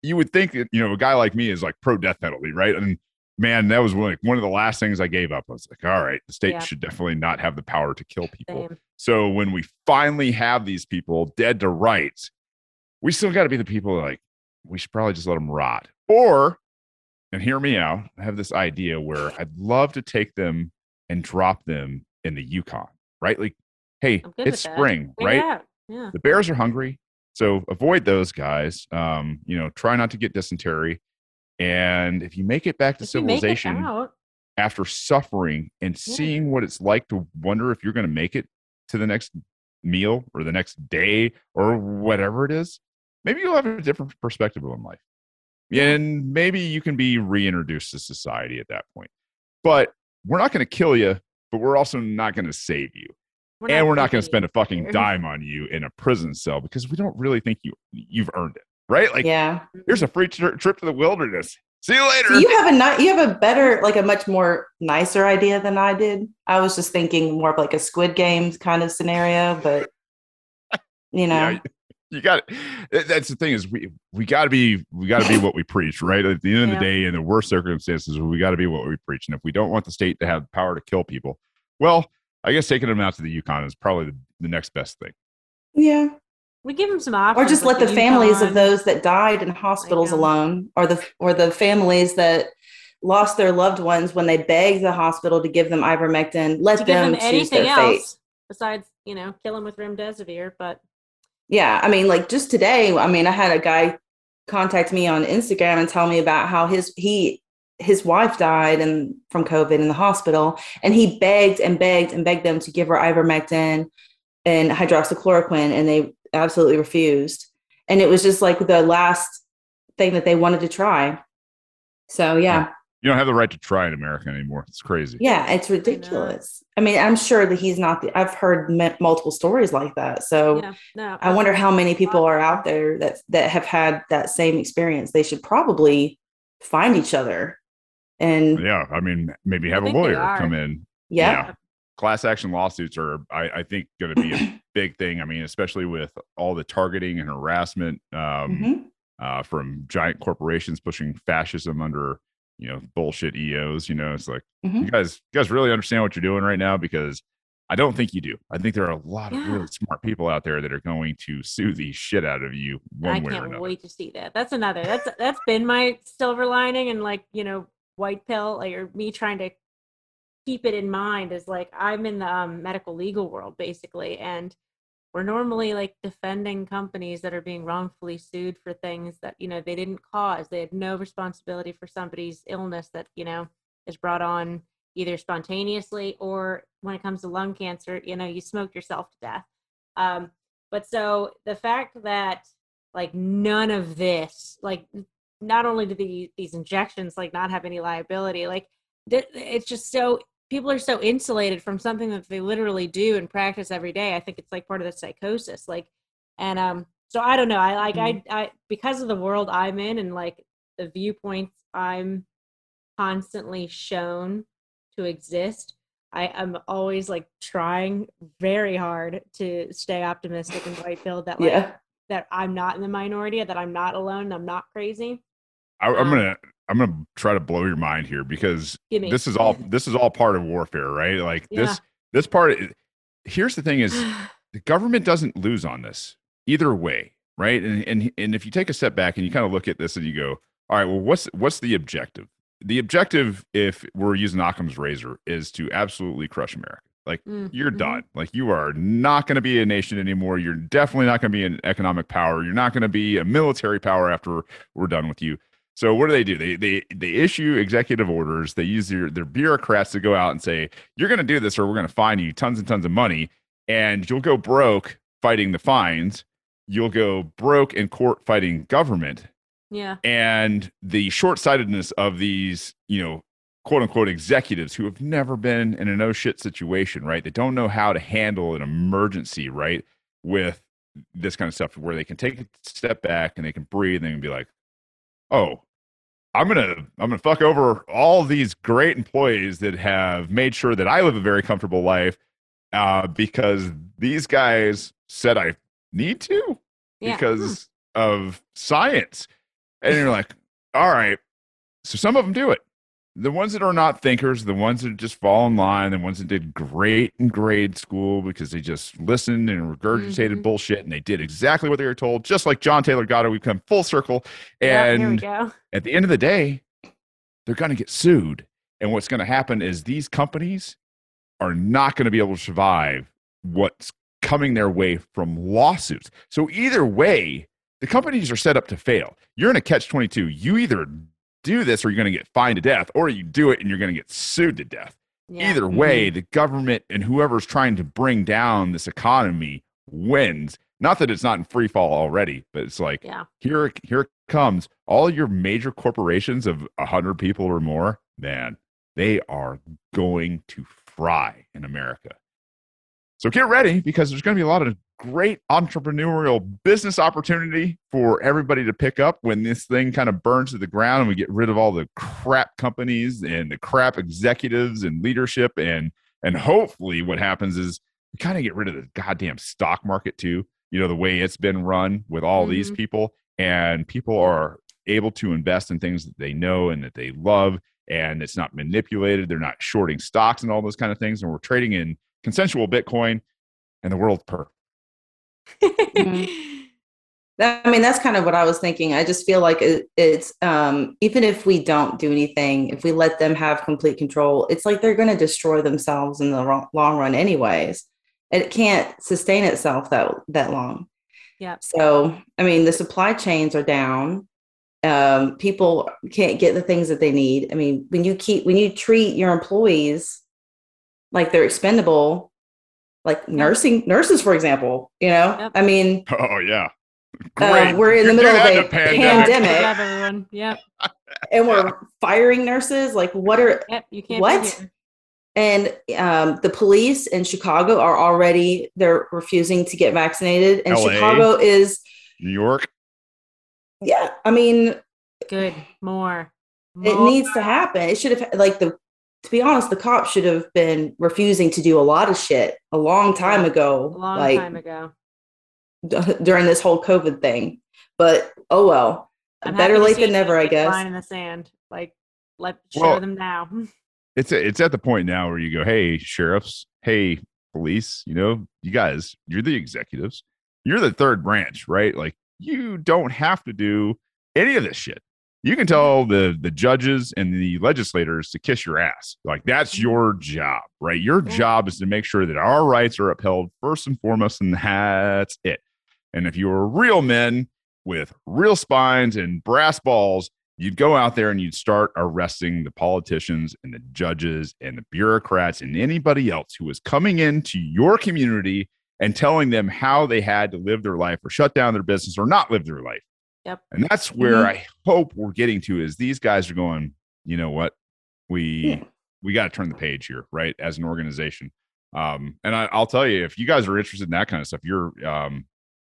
you would think that you know a guy like me is like pro death penalty, right? And man, that was like one of the last things I gave up. I was like, all right, the state Yeah. should definitely not have the power to kill people. Same. So when we finally have these people dead to rights, we still got to be the people like we should probably just let them rot. Or, and hear me out, I have this idea where I'd love to take them and drop them in the Yukon, right? Like, hey, it's with that. spring, right? out. Yeah. The bears are hungry, so avoid those guys. Um, you know, try not to get dysentery. And if you make it back to If you make it civilization out, after suffering and Yeah. seeing what it's like to wonder if you're going to make it to the next meal or the next day or whatever it is, maybe you'll have a different perspective on life. And maybe you can be reintroduced to society at that point. But we're not going to kill you, but we're also not going to save you. and we're not going to spend a fucking dime on you in a prison cell because we don't really think you you've earned it. Right? Like yeah. here's a free tri- trip to the wilderness. See you later. So you have a ni- you have a better, like a much more nicer idea than I did. I was just thinking more of like a Squid Games kind of scenario, but you know, Yeah, you got that's the thing is we we got to be we got to be what we preach right at the end of the day in the worst circumstances we got to be what we preach and if we don't want the state to have the power to kill people well i guess taking them out to the yukon is probably the, the next best thing yeah. We give them some options. Or just like let the families Yukon. of those that died in hospitals alone, or the or the families that lost their loved ones when they begged the hospital to give them ivermectin. Let to give them, them choose anything their fate. else besides, you know, kill them with remdesivir. But Yeah, I mean, like just today, I mean, I had a guy contact me on Instagram and tell me about how his he his wife died and from COVID in the hospital, and he begged and begged and begged them to give her ivermectin and hydroxychloroquine, and they absolutely refused. And it was just like the last thing that they wanted to try. So yeah, you don't have the right to try in america anymore it's crazy yeah, it's ridiculous. I mean, I'm sure that he's not. The, I've heard m- multiple stories like that. So. yeah, no. I wonder how many people are out there that that have had that same experience. They should probably find each other. And yeah i mean maybe have a lawyer come in yeah, class action lawsuits are i, I think going to be a big thing i mean especially with all the targeting and harassment um, Mhm. uh, from giant corporations pushing fascism under you know bullshit EOs. You know, it's like Mhm. you guys, you guys really understand what you're doing right now because I don't think you do. I think there are a lot of really smart people out there that are going to sue the shit out of you one I way or can't wait to see that. That's another. That's that's been my silver lining and like you know white pill like or me trying to keep it in mind is like I'm in the um, medical legal world basically, and we're normally like defending companies that are being wrongfully sued for things that you know they didn't cause. They had no responsibility for somebody's illness that you know is brought on either spontaneously or when it comes to lung cancer, you know, you smoked yourself to death. Um, but so the fact that like none of this, like not only do the, these injections like not have any liability, like it's just so people are so insulated from something that they literally do and practice every day. I think it's like part of the psychosis. Like, and um, so I don't know. I like I I because of the world I'm in and like the viewpoints I'm constantly shown to exist. I am always like trying very hard to stay optimistic and white pill that like yeah. that I'm not in the minority, that I'm not alone, I'm not crazy. I, I'm Um, gonna I'm gonna try to blow your mind here because this is all this is all part of warfare, right? Like Yeah. this this part. Here's the thing: is the government doesn't lose on this either way, right? And and and if you take a step back and you kind of look at this and you go, all right, well, what's what's the objective? The objective, if we're using Occam's razor, is to absolutely crush America. Like Mm, you're done. Like you are not going to be a nation anymore. You're definitely not going to be an economic power. You're not going to be a military power after we're done with you. So what do they do? They they they issue executive orders. They use their their bureaucrats to go out and say, "You're going to do this, or we're going to fine you tons and tons of money, and you'll go broke fighting the fines. You'll go broke in court fighting government." Yeah. and the short-sightedness of these you know quote unquote executives who have never been in a no shit situation right they don't know how to handle an emergency right with this kind of stuff where they can take a step back and they can breathe and they can be like oh i'm gonna i'm gonna fuck over all these great employees that have made sure that i live a very comfortable life uh, because these guys said i need to Yeah. because of science and you're like, all right. So some of them do it. The ones that are not thinkers, the ones that just fall in line, the ones that did great in grade school because they just listened and regurgitated Mhm. bullshit and they did exactly what they were told, just like John Taylor Gatto, we come full circle. Yeah, And go. at the end of the day, they're going to get sued. And what's going to happen is these companies are not going to be able to survive what's coming their way from lawsuits. So either way, the companies are set up to fail. You're in a catch 22. You either do this or you're going to get fined to death, or you do it and you're going to get sued to death. Yeah. Either mm-hmm. way, the government and whoever's trying to bring down this economy wins. Not that it's not in free fall already, but it's like Yeah. here here it comes all your major corporations of 100 people or more man they are going to fry in america so get ready because there's going to be a lot of great entrepreneurial business opportunity for everybody to pick up when this thing kind of burns to the ground and we get rid of all the crap companies and the crap executives and leadership. And and hopefully what happens is we kind of get rid of the goddamn stock market too you know the way it's been run with all these Mhm. people. And people are able to invest in things that they know and that they love and it's not manipulated. They're not shorting stocks and all those kind of things. And we're trading in consensual bitcoin and the world's perfect That, I mean, that's kind of what I was thinking. I just feel like it, it's um, even if we don't do anything, if we let them have complete control, it's like they're going to destroy themselves in the ro- long run, anyways. It can't sustain itself that that long. Yep. So, I mean, the supply chains are down. Um, people can't get the things that they need. I mean, when you keep when you treat your employees like they're expendable, like nursing nurses, for example, you know, Yep. I mean, oh yeah um, we're in the middle of a a pandemic. pandemic, Yep. and we're firing nurses. Like, what are Yep. You can't. What? And um, the police in Chicago are already they're refusing to get vaccinated, and LA. Chicago is new york yeah. I mean, Good. More. it needs to happen. It should have like the to be honest, the cops should have been refusing to do a lot of shit a long time Yeah, ago, a long like time ago. d- during this whole COVID thing. But oh well, I'm better late than never, I guess. Line in the sand. Like, let show Well- them now. it's it's at the point now where you go hey sheriffs hey police you know you guys you're the executives you're the third branch right like you don't have to do any of this shit you can tell the the judges and the legislators to kiss your ass. Like that's mm-hmm. your job right? Your job is to make sure that our rights are upheld first and foremost and that's it. And if you were real men with real spines and brass balls you'd go out there and you'd start arresting the politicians and the judges and the bureaucrats and anybody else who was coming into your community and telling them how they had to live their life or shut down their business or not live their life. Yep. And that's where Mhm. I hope we're getting to is these guys are going, you know what? We Yeah. we got to turn the page here, right? As an organization. Um, and I, I'll tell you, if you guys are interested in that kind of stuff, you're um,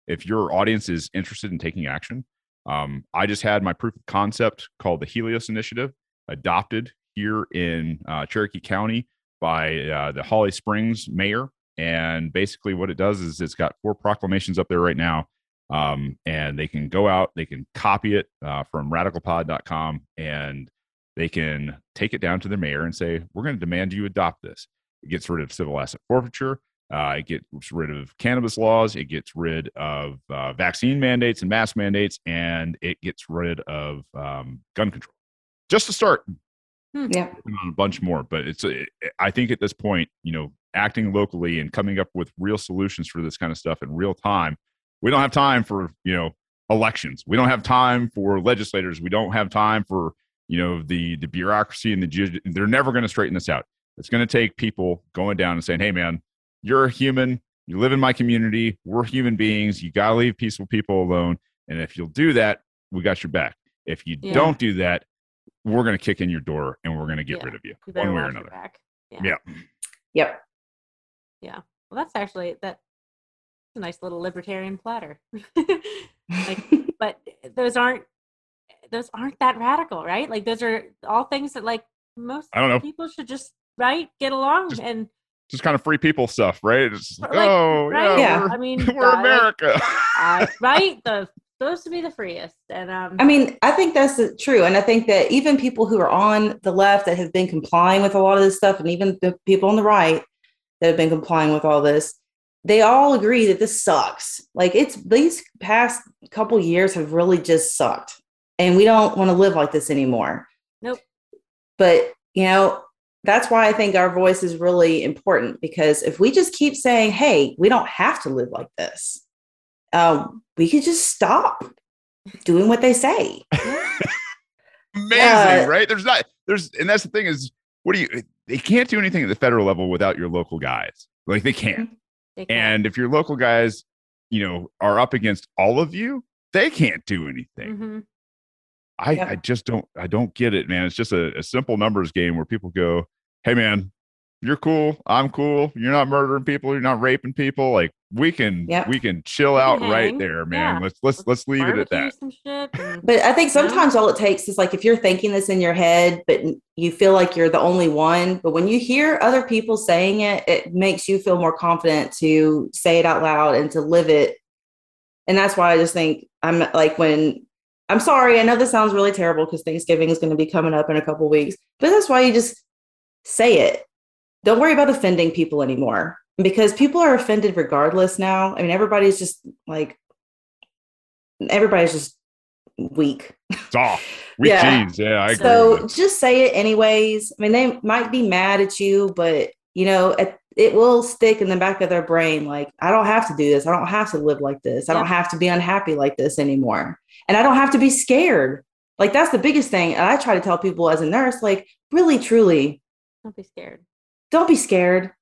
if your audience is interested in taking action, um, I just had my proof of concept called the Helios Initiative adopted here in uh, Cherokee County by uh, the Holly Springs mayor. And basically, what it does is it's got four proclamations up there right now. Um, and they can go out, they can copy it uh, from radicalpod.com, and they can take it down to the mayor and say, We're going to demand you adopt this. It gets rid of civil asset forfeiture. Uh, it gets rid of cannabis laws. It gets rid of uh, vaccine mandates and mask mandates, and it gets rid of um, gun control. Just to start, yeah. on a bunch more. But it's, I think at this point, you know, acting locally and coming up with real solutions for this kind of stuff in real time. We don't have time for you know elections. We don't have time for legislators. We don't have time for you know the the bureaucracy and the they're never going to straighten this out. It's going to take people going down and saying, "Hey, man, you're a human. You live in my community. We're human beings. You got to leave peaceful people alone. And if you'll do that, we got your back. If you Yeah. don't do that, we're going to kick in your door and we're going to get Yeah. rid of you You better one way or another. back. Yeah. Yep. Yeah. Well, that's actually that's a nice little libertarian platter. like, but those aren't those aren't that radical, right? Like those are all things that like most I don't know. people should just right get along Just- and Just kind of free people stuff, right? It's just like, Like, oh, right? yeah, Yeah. I mean, we're uh, like, America. uh, right? The supposed to be the freest, and um, I mean, I think that's true. And I think that even people who are on the left that have been complying with a lot of this stuff, and even the people on the right that have been complying with all this, they all agree that this sucks. Like it's these past couple years have really just sucked. And we don't want to live like this anymore. Nope. But, you know, that's why I think our voice is really important because if we just keep saying, hey, we don't have to live like this, um, we could just stop doing what they say. Amazing, Uh, right? There's not there's and that's the thing is what do you they can't do anything at the federal level without your local guys. Like they can't. They can. And if your local guys, you know, are up against all of you, they can't do anything. Mhm. I, Yeah. I just don't I don't get it, man. It's just a, a simple numbers game where people go, Hey man, you're cool, I'm cool, you're not murdering people, you're not raping people. Like we can Yeah. we can chill We can out right there, man. Yeah. Let's let's let's leave it at that. And- But I think sometimes all it takes is like if you're thinking this in your head, but you feel like you're the only one. But when you hear other people saying it, it makes you feel more confident to say it out loud and to live it. And that's why I just think I'm like when I'm sorry, I know this sounds really terrible because Thanksgiving is going to be coming up in a couple weeks, but that's why you just say it. Don't worry about offending people anymore because people are offended regardless now. I mean, everybody's just like, everybody's just weak. It's off. Weak Yeah. genes. Yeah, I agree. So just say it anyways. I mean, they might be mad at you, but you know, it, it will stick in the back of their brain. Like, I don't have to do this. I don't have to live like this. I don't have to be unhappy like this anymore. And I don't have to be scared. Like, that's the biggest thing. And I try to tell people as a nurse, like, really, truly, Don't be scared. don't be scared.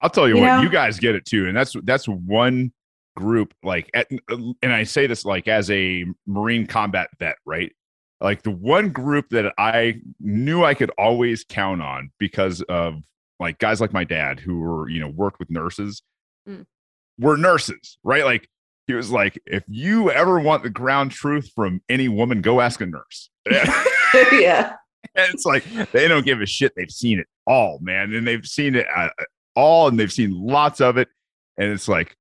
I'll tell you, You what, know? you guys get it too, and that's that's one group. Like, at, and I say this like as a Marine combat vet, right? Like the one group that I knew I could always count on because of like guys like my dad who were you know worked with nurses, Mm. were nurses, right? Like he was like, if you ever want the ground truth from any woman, go ask a nurse. yeah. And it's like they don't give a shit. They've seen it all, man, and they've seen it uh, all, and they've seen lots of it. And it's like,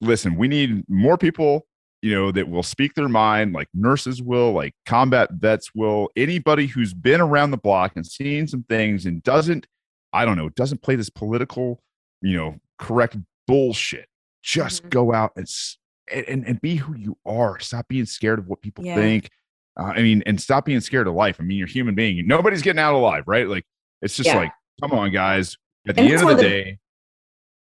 listen, we need more people, you know, that will speak their mind, like nurses will, like combat vets will. Anybody who's been around the block and seen some things and doesn't, I don't know, doesn't play this political, you know, correct bullshit. Just Mhm. go out and, and and and be who you are. Stop being scared of what people Yeah. think. Uh, I mean, and stop being scared of life. I mean, you're a human being. Nobody's getting out alive, right? Like, it's just Yeah. like, come on, guys. At the And end of one the of the- day,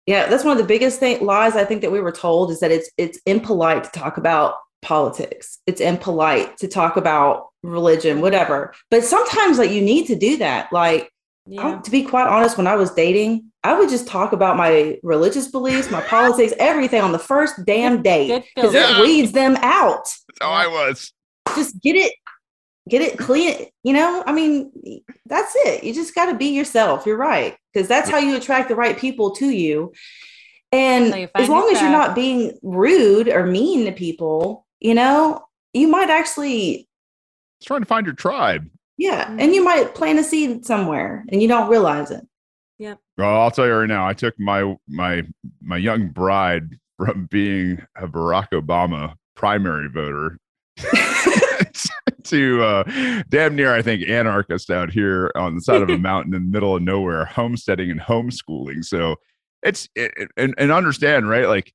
Yeah, that's one of the biggest thing, lies I think that we were told is that it's it's impolite to talk about politics. It's impolite to talk about religion, whatever. But sometimes like you need to do that. Like Yeah. I- to be quite honest, when I was dating, I would just talk about my religious beliefs, my politics, everything on the first damn date because filter. it weeds them out. that's how I was. Just get it, get it clean. You know, I mean, that's it. You just got to be yourself. You're right because that's how you attract the right people to you. And How you as long your as you're not being rude or mean to people, you know, you might actually it's trying to find your tribe. Yeah. And you mm-hmm. might plant a seed somewhere and you don't realize it. Yeah. Well, I'll tell you right now, I took my my my young bride from being a Barack Obama primary voter to uh, damn near, I think, anarchist out here on the side of a mountain in the middle of nowhere, homesteading and homeschooling. So it's it, and and understand right, like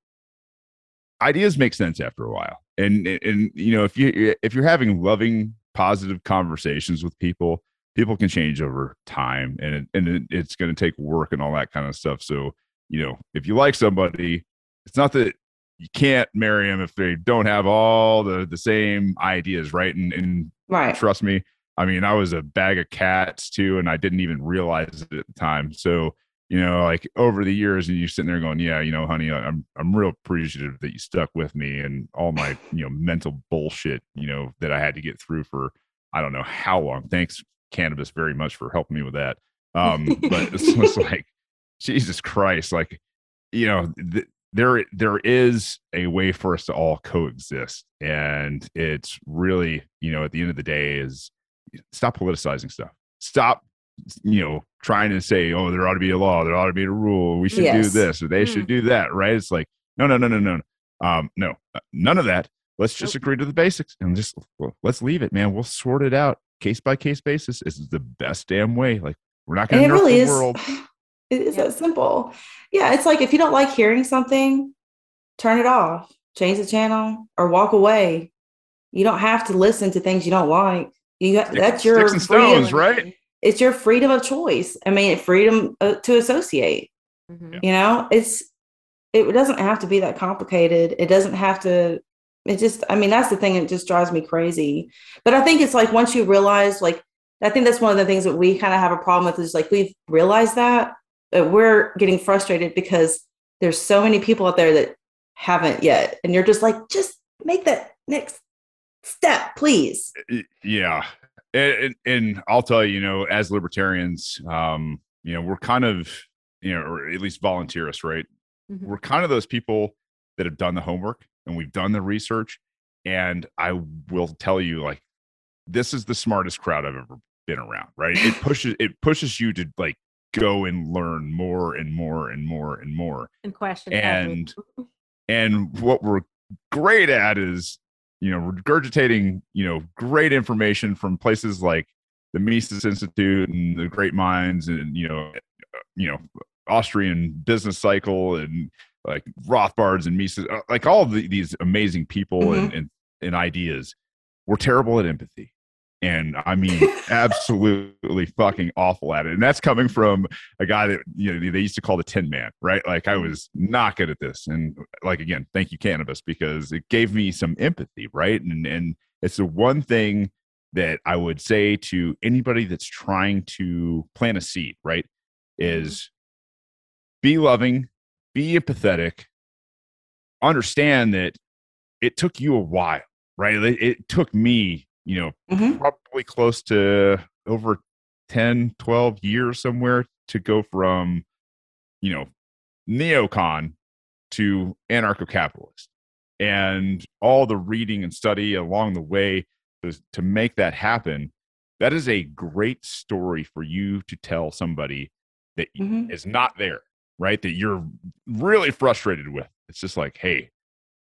ideas make sense after a while, and and you know if you if you're having loving, positive conversations with people, people can change over time, and it, and it, it's going to take work and all that kind of stuff. So you know if you like somebody, it's not that you can't marry them if they don't have all the the same ideas, right? And and Right. trust me, I mean, I was a bag of cats too, and I didn't even realize it at the time. So you know, like over the years, and you're sitting there going, "Yeah, you know, honey, I'm I'm real appreciative that you stuck with me and all my you know mental bullshit, you know, that I had to get through for I don't know how long. Thanks, cannabis, very much for helping me with that. Um, but it's just like Jesus Christ, like you know, th- there there is a way for us to all coexist, and it's really you know at the end of the day is stop politicizing stuff. Stop, you know, trying to say, oh, there ought to be a law, there ought to be a rule, we should do this or they should do that, right? It's like, no, no, no, no, no, um, no, uh, none of that. let's just agree to the basics and just well, let's leave it, man. We'll sort it out case by case basis. Is the best damn way. Like we're not going to really the is world. it is Yeah. that simple yeah it's like if you don't like hearing something turn it off change the channel or walk away you don't have to listen to things you don't like you got, that's your sticks and freedom. stones, right? it's your freedom of choice i mean freedom uh, to associate Mhm. you know it's it doesn't have to be that complicated it doesn't have to it just i mean that's the thing that just drives me crazy but i think it's like once you realize like i think that's one of the things that we kind of have a problem with is like we've realized that we're getting frustrated because there's so many people out there that haven't yet. And you're just like just make that next step please. Yeah. And, and, i'll tell you you know as libertarians um you know we're kind of you know or at least volunteerists right? Mhm. we're kind of those people that have done the homework and we've done the research. And i will tell you like this is the smartest crowd i've ever been around right? It pushes it pushes you to like go and learn more and more and more and more. And question and and what we're great at is you know regurgitating you know great information from places like the mises institute and the great minds and you know you know austrian business cycle and like rothbards and mises uh, like all the, these amazing people and, and and ideas. We're terrible at empathy and i mean absolutely fucking awful at it. And that's coming from a guy that you know they used to call the tin man right? Like i was not good at this. And like again thank you cannabis because it gave me some empathy right? And and it's the one thing that i would say to anybody that's trying to plant a seed right mm-hmm. is be loving be empathetic understand that it took you a while right? It, it took me you know Mhm. probably close to over 10 12 years somewhere to go from you know neocon to anarcho-capitalist and all the reading and study along the way to, to make that happen that is a great story for you to tell somebody that Mhm. is not there right that you're really frustrated with it's just like hey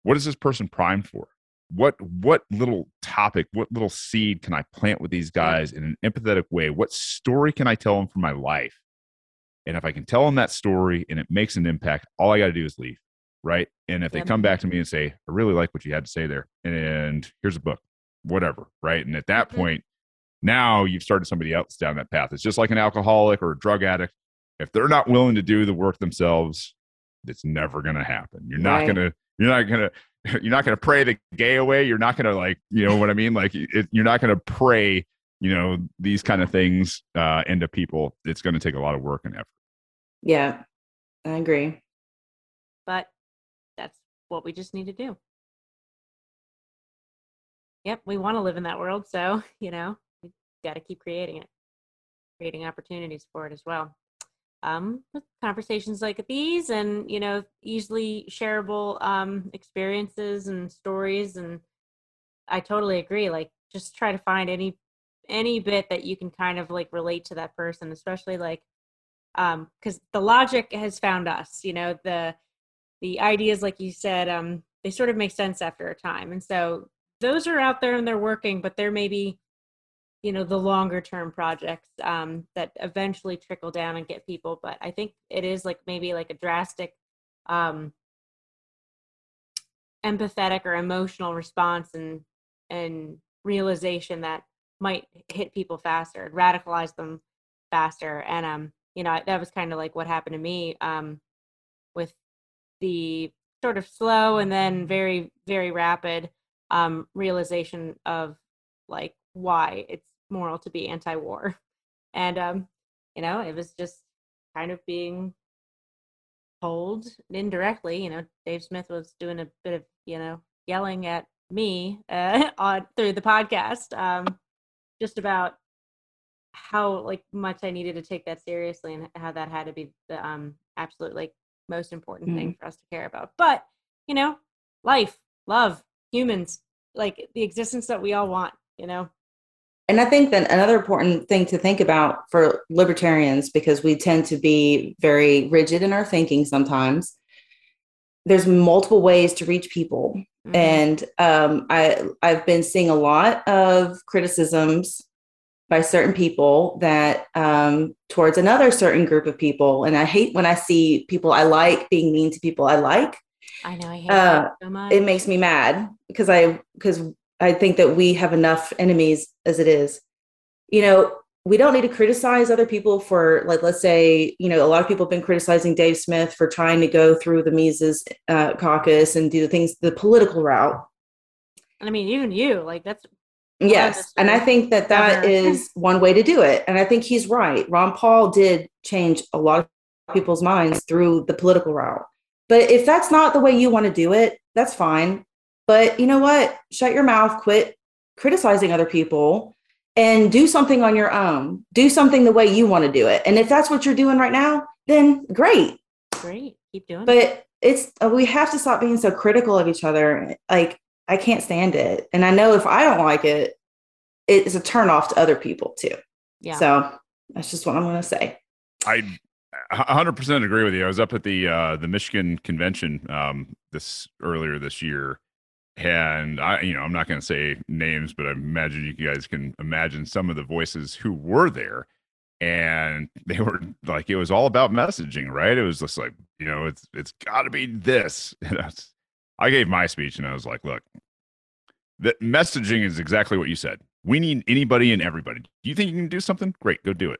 what is this person primed for what what little topic what little seed can i plant with these guys in an empathetic way? What story can i tell them from my life? And if i can tell them that story and it makes an impact all i got to do is leave right? And if they come back to me and say i really like what you had to say there and here's a book whatever right? And at that Mhm. point now you've started somebody else down that path. It's just like an alcoholic or a drug addict. If they're not willing to do the work themselves it's never going to happen. You're not going to you're not going to you're not going to pray the gay away you're not going to like you know what i mean like it, you're not going to pray you know these kind of things uh into people it's going to take a lot of work and effort yeah i agree but that's what we just need to do. Yep, we want to live in that world, so you know we got to keep creating it, creating opportunities for it as well. Um, conversations like these, and you know, easily shareable um, experiences and stories, and I totally agree. Like, just try to find any any bit that you can kind of like relate to that person, especially like um because the logic has found us you know the the ideas like you said um they sort of make sense after a time and so those are out there and they're working but they're be you know the longer term projects um that eventually trickle down and get people but i think it is like maybe like a drastic um empathetic or emotional response and and realization that might hit people faster radicalize them faster and um you know that was kind of like what happened to me um with the sort of slow and then very very rapid um realization of like why it's moral to be anti-war and um you know it was just kind of being told indirectly you know dave smith was doing a bit of you know yelling at me uh, on through the podcast um just about how like much I needed to take that seriously and how that had to be the um absolute like most important thing for us to care about. But you know, life, love, humans, like the existence that we all want. You know, And I think that another important thing to think about for libertarians, because we tend to be very rigid in our thinking sometimes, there's multiple ways to reach people. Mhm. and um, I I've been seeing a lot of criticisms by certain people that um, towards another certain group of people, and I hate when I see people I like being mean to people I like. I know I hate uh, so much. It makes me mad because I because I think that we have enough enemies as it is. You know, we don't need to criticize other people for like let's say you know a lot of people have been criticizing Dave Smith for trying to go through the Mises uh, caucus and do the things the political route. And I mean, even you, like that's Yes, and I think that that is one way to do it, and I think he's right. Ron Paul did change a lot of people's minds through the political route. But if that's not the way you want to do it, that's fine. But you know what? Shut your mouth, quit criticizing other people, and do something on your own. Do something the way you want to do it. And if that's what you're doing right now, then great. great. Keep doing it. But it's uh, we have to stop being so critical of each other. Like I can't stand it, and I know if I don't like it, it's a turn off to other people too. Yeah. So that's just what I'm going to say. I a hundred percent agree with you. I was up at the uh, the Michigan convention um, this earlier this year, and I, you know, I'm not going to say names, but I imagine you guys can imagine some of the voices who were there, and they were like, it was all about messaging, right? It was just like, you know, it's it's got to be this. And I, was- I gave my speech, and I was like, look, the messaging is exactly what you said. We need anybody and everybody. Do you think you can do something? Great, go do it.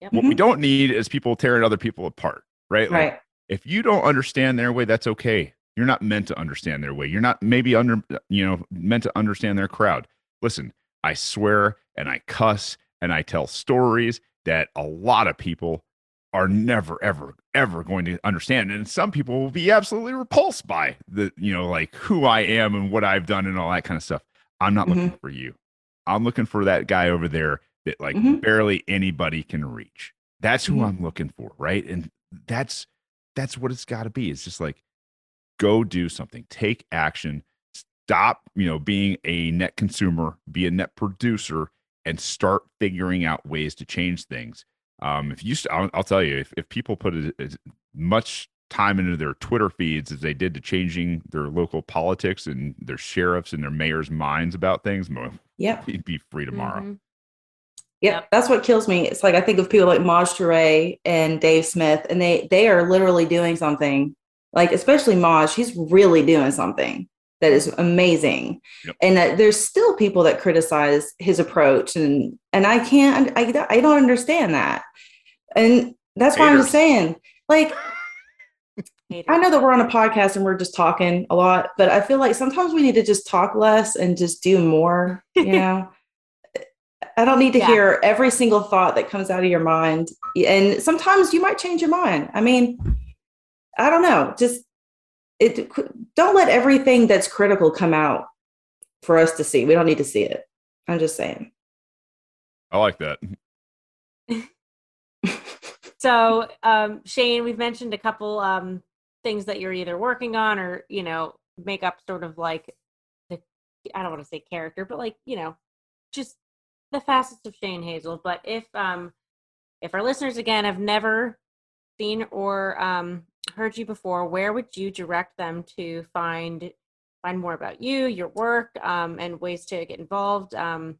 What we mm-hmm. don't need is people tearing other people apart, right? Like, Right. if you don't understand their way, that's okay. You're not meant to understand their way. You're not maybe under, you know, meant to understand their crowd. Listen, I swear and I cuss and I tell stories that a lot of people are never, ever, ever going to understand. And some people will be absolutely repulsed by the, you know, like who I am and what I've done and all that kind of stuff. I'm not looking for you. I'm looking for that guy over there that like Mhm. barely anybody can reach. That's who Mhm. I'm looking for, right? And that's that's what it's got to be. It's just like go do something, take action, stop, you know, being a net consumer, be a net producer, and start figuring out ways to change things. Um, if you, I'll, I'll tell you, if, if people put as, as much time into their Twitter feeds as they did to changing their local politics and their sheriffs and their mayor's minds about things, mo- Yep. he'd be free tomorrow. Mhm. Yep. Yep. That's what kills me. It's like I think of people like Maj Toure and Dave Smith, and they they are literally doing something. Like especially Maj, he's really doing something that is amazing. Yep. And that there's still people that criticize his approach, and and I can't, I I don't understand that. And that's why I'm just saying, like I know that we're on a podcast and we're just talking a lot, but I feel like sometimes we need to just talk less and just do more, you know. I don't need to Yeah. hear every single thought that comes out of your mind. And sometimes you might change your mind. I mean, I don't know. Just it don't let everything that's critical come out for us to see. We don't need to see it. I'm just saying. I like that. So, um, Shane, we've mentioned a couple um, things that you're either working on or, you know, make up sort of like the, I don't want to say character, but like, you know, just the facets of Shane Hazel. But if, um, if our listeners again have never seen or um, heard you before, where would you direct them to find find more about you, your work, um, and ways to get involved? Um,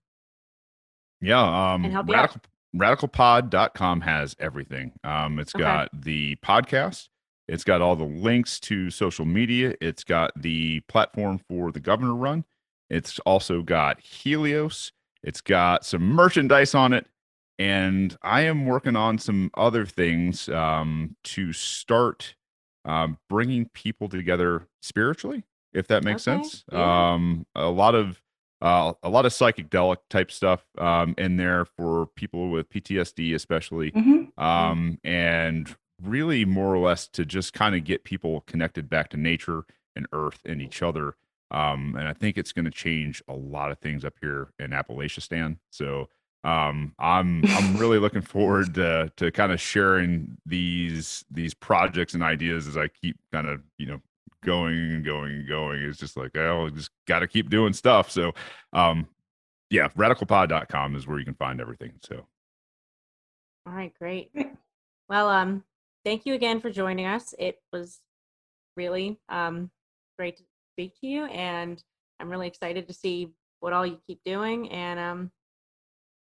Yeah. Um, And help you out. radical, radicalpod.com has everything. Um, it's Okay. got the podcast. It's got all the links to social media. It's got the platform for the governor run. It's also got Helios. It's got some merchandise on it. And I am working on some other things um, to start um, bringing people together spiritually, if that makes Okay, sense. yeah. Um, a lot of uh, a lot of psychedelic type stuff um, in there for people with PTSD, especially, Mhm. um, and really more or less to just kind of get people connected back to nature and earth and each other. Um, and I think it's going to change a lot of things up here in Appalachistan. So um, I'm I'm really looking forward to to kind of sharing these these projects and ideas as I keep kind of you know going and going and going. It's just like oh, just got to keep doing stuff. So um, yeah, radicalpod.com is where you can find everything. So All right. Great. Well, um, thank you again for joining us. It was really um great to speak to you, and I'm really excited to see what all you keep doing. And um,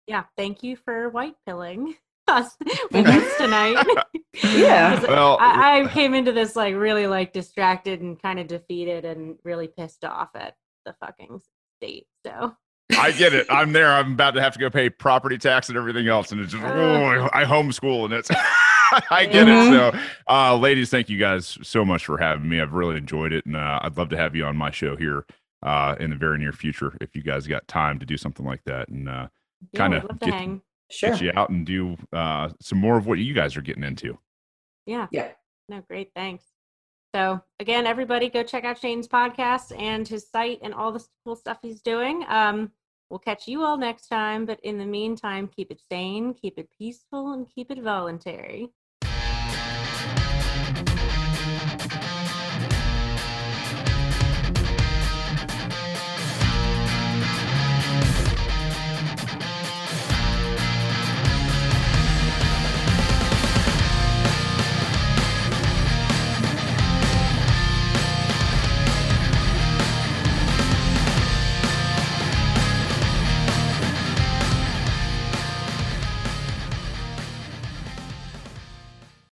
yeah, thank you for white pilling us with us tonight. yeah. Well, I, I came into this like really like distracted and kind of defeated and really pissed off at the fucking state. So I get it. I'm there. I'm about to have to go pay property tax and everything else, and it's just Uh. oh, I homeschool, and it's I get Mhm. it. So, uh, ladies, thank you guys so much for having me. I've really enjoyed it, and uh, I'd love to have you on my show here uh, in the very near future if you guys got time to do something like that, and uh, yeah, Kinda we'd love to get- Sure. you out and do uh, some more of what you guys are getting into. Yeah. Yeah. No, great. Thanks. So again, everybody go check out Shane's podcast and his site and all the cool stuff he's doing. Um, we'll catch you all next time, but in the meantime, keep it sane, keep it peaceful, and keep it voluntary.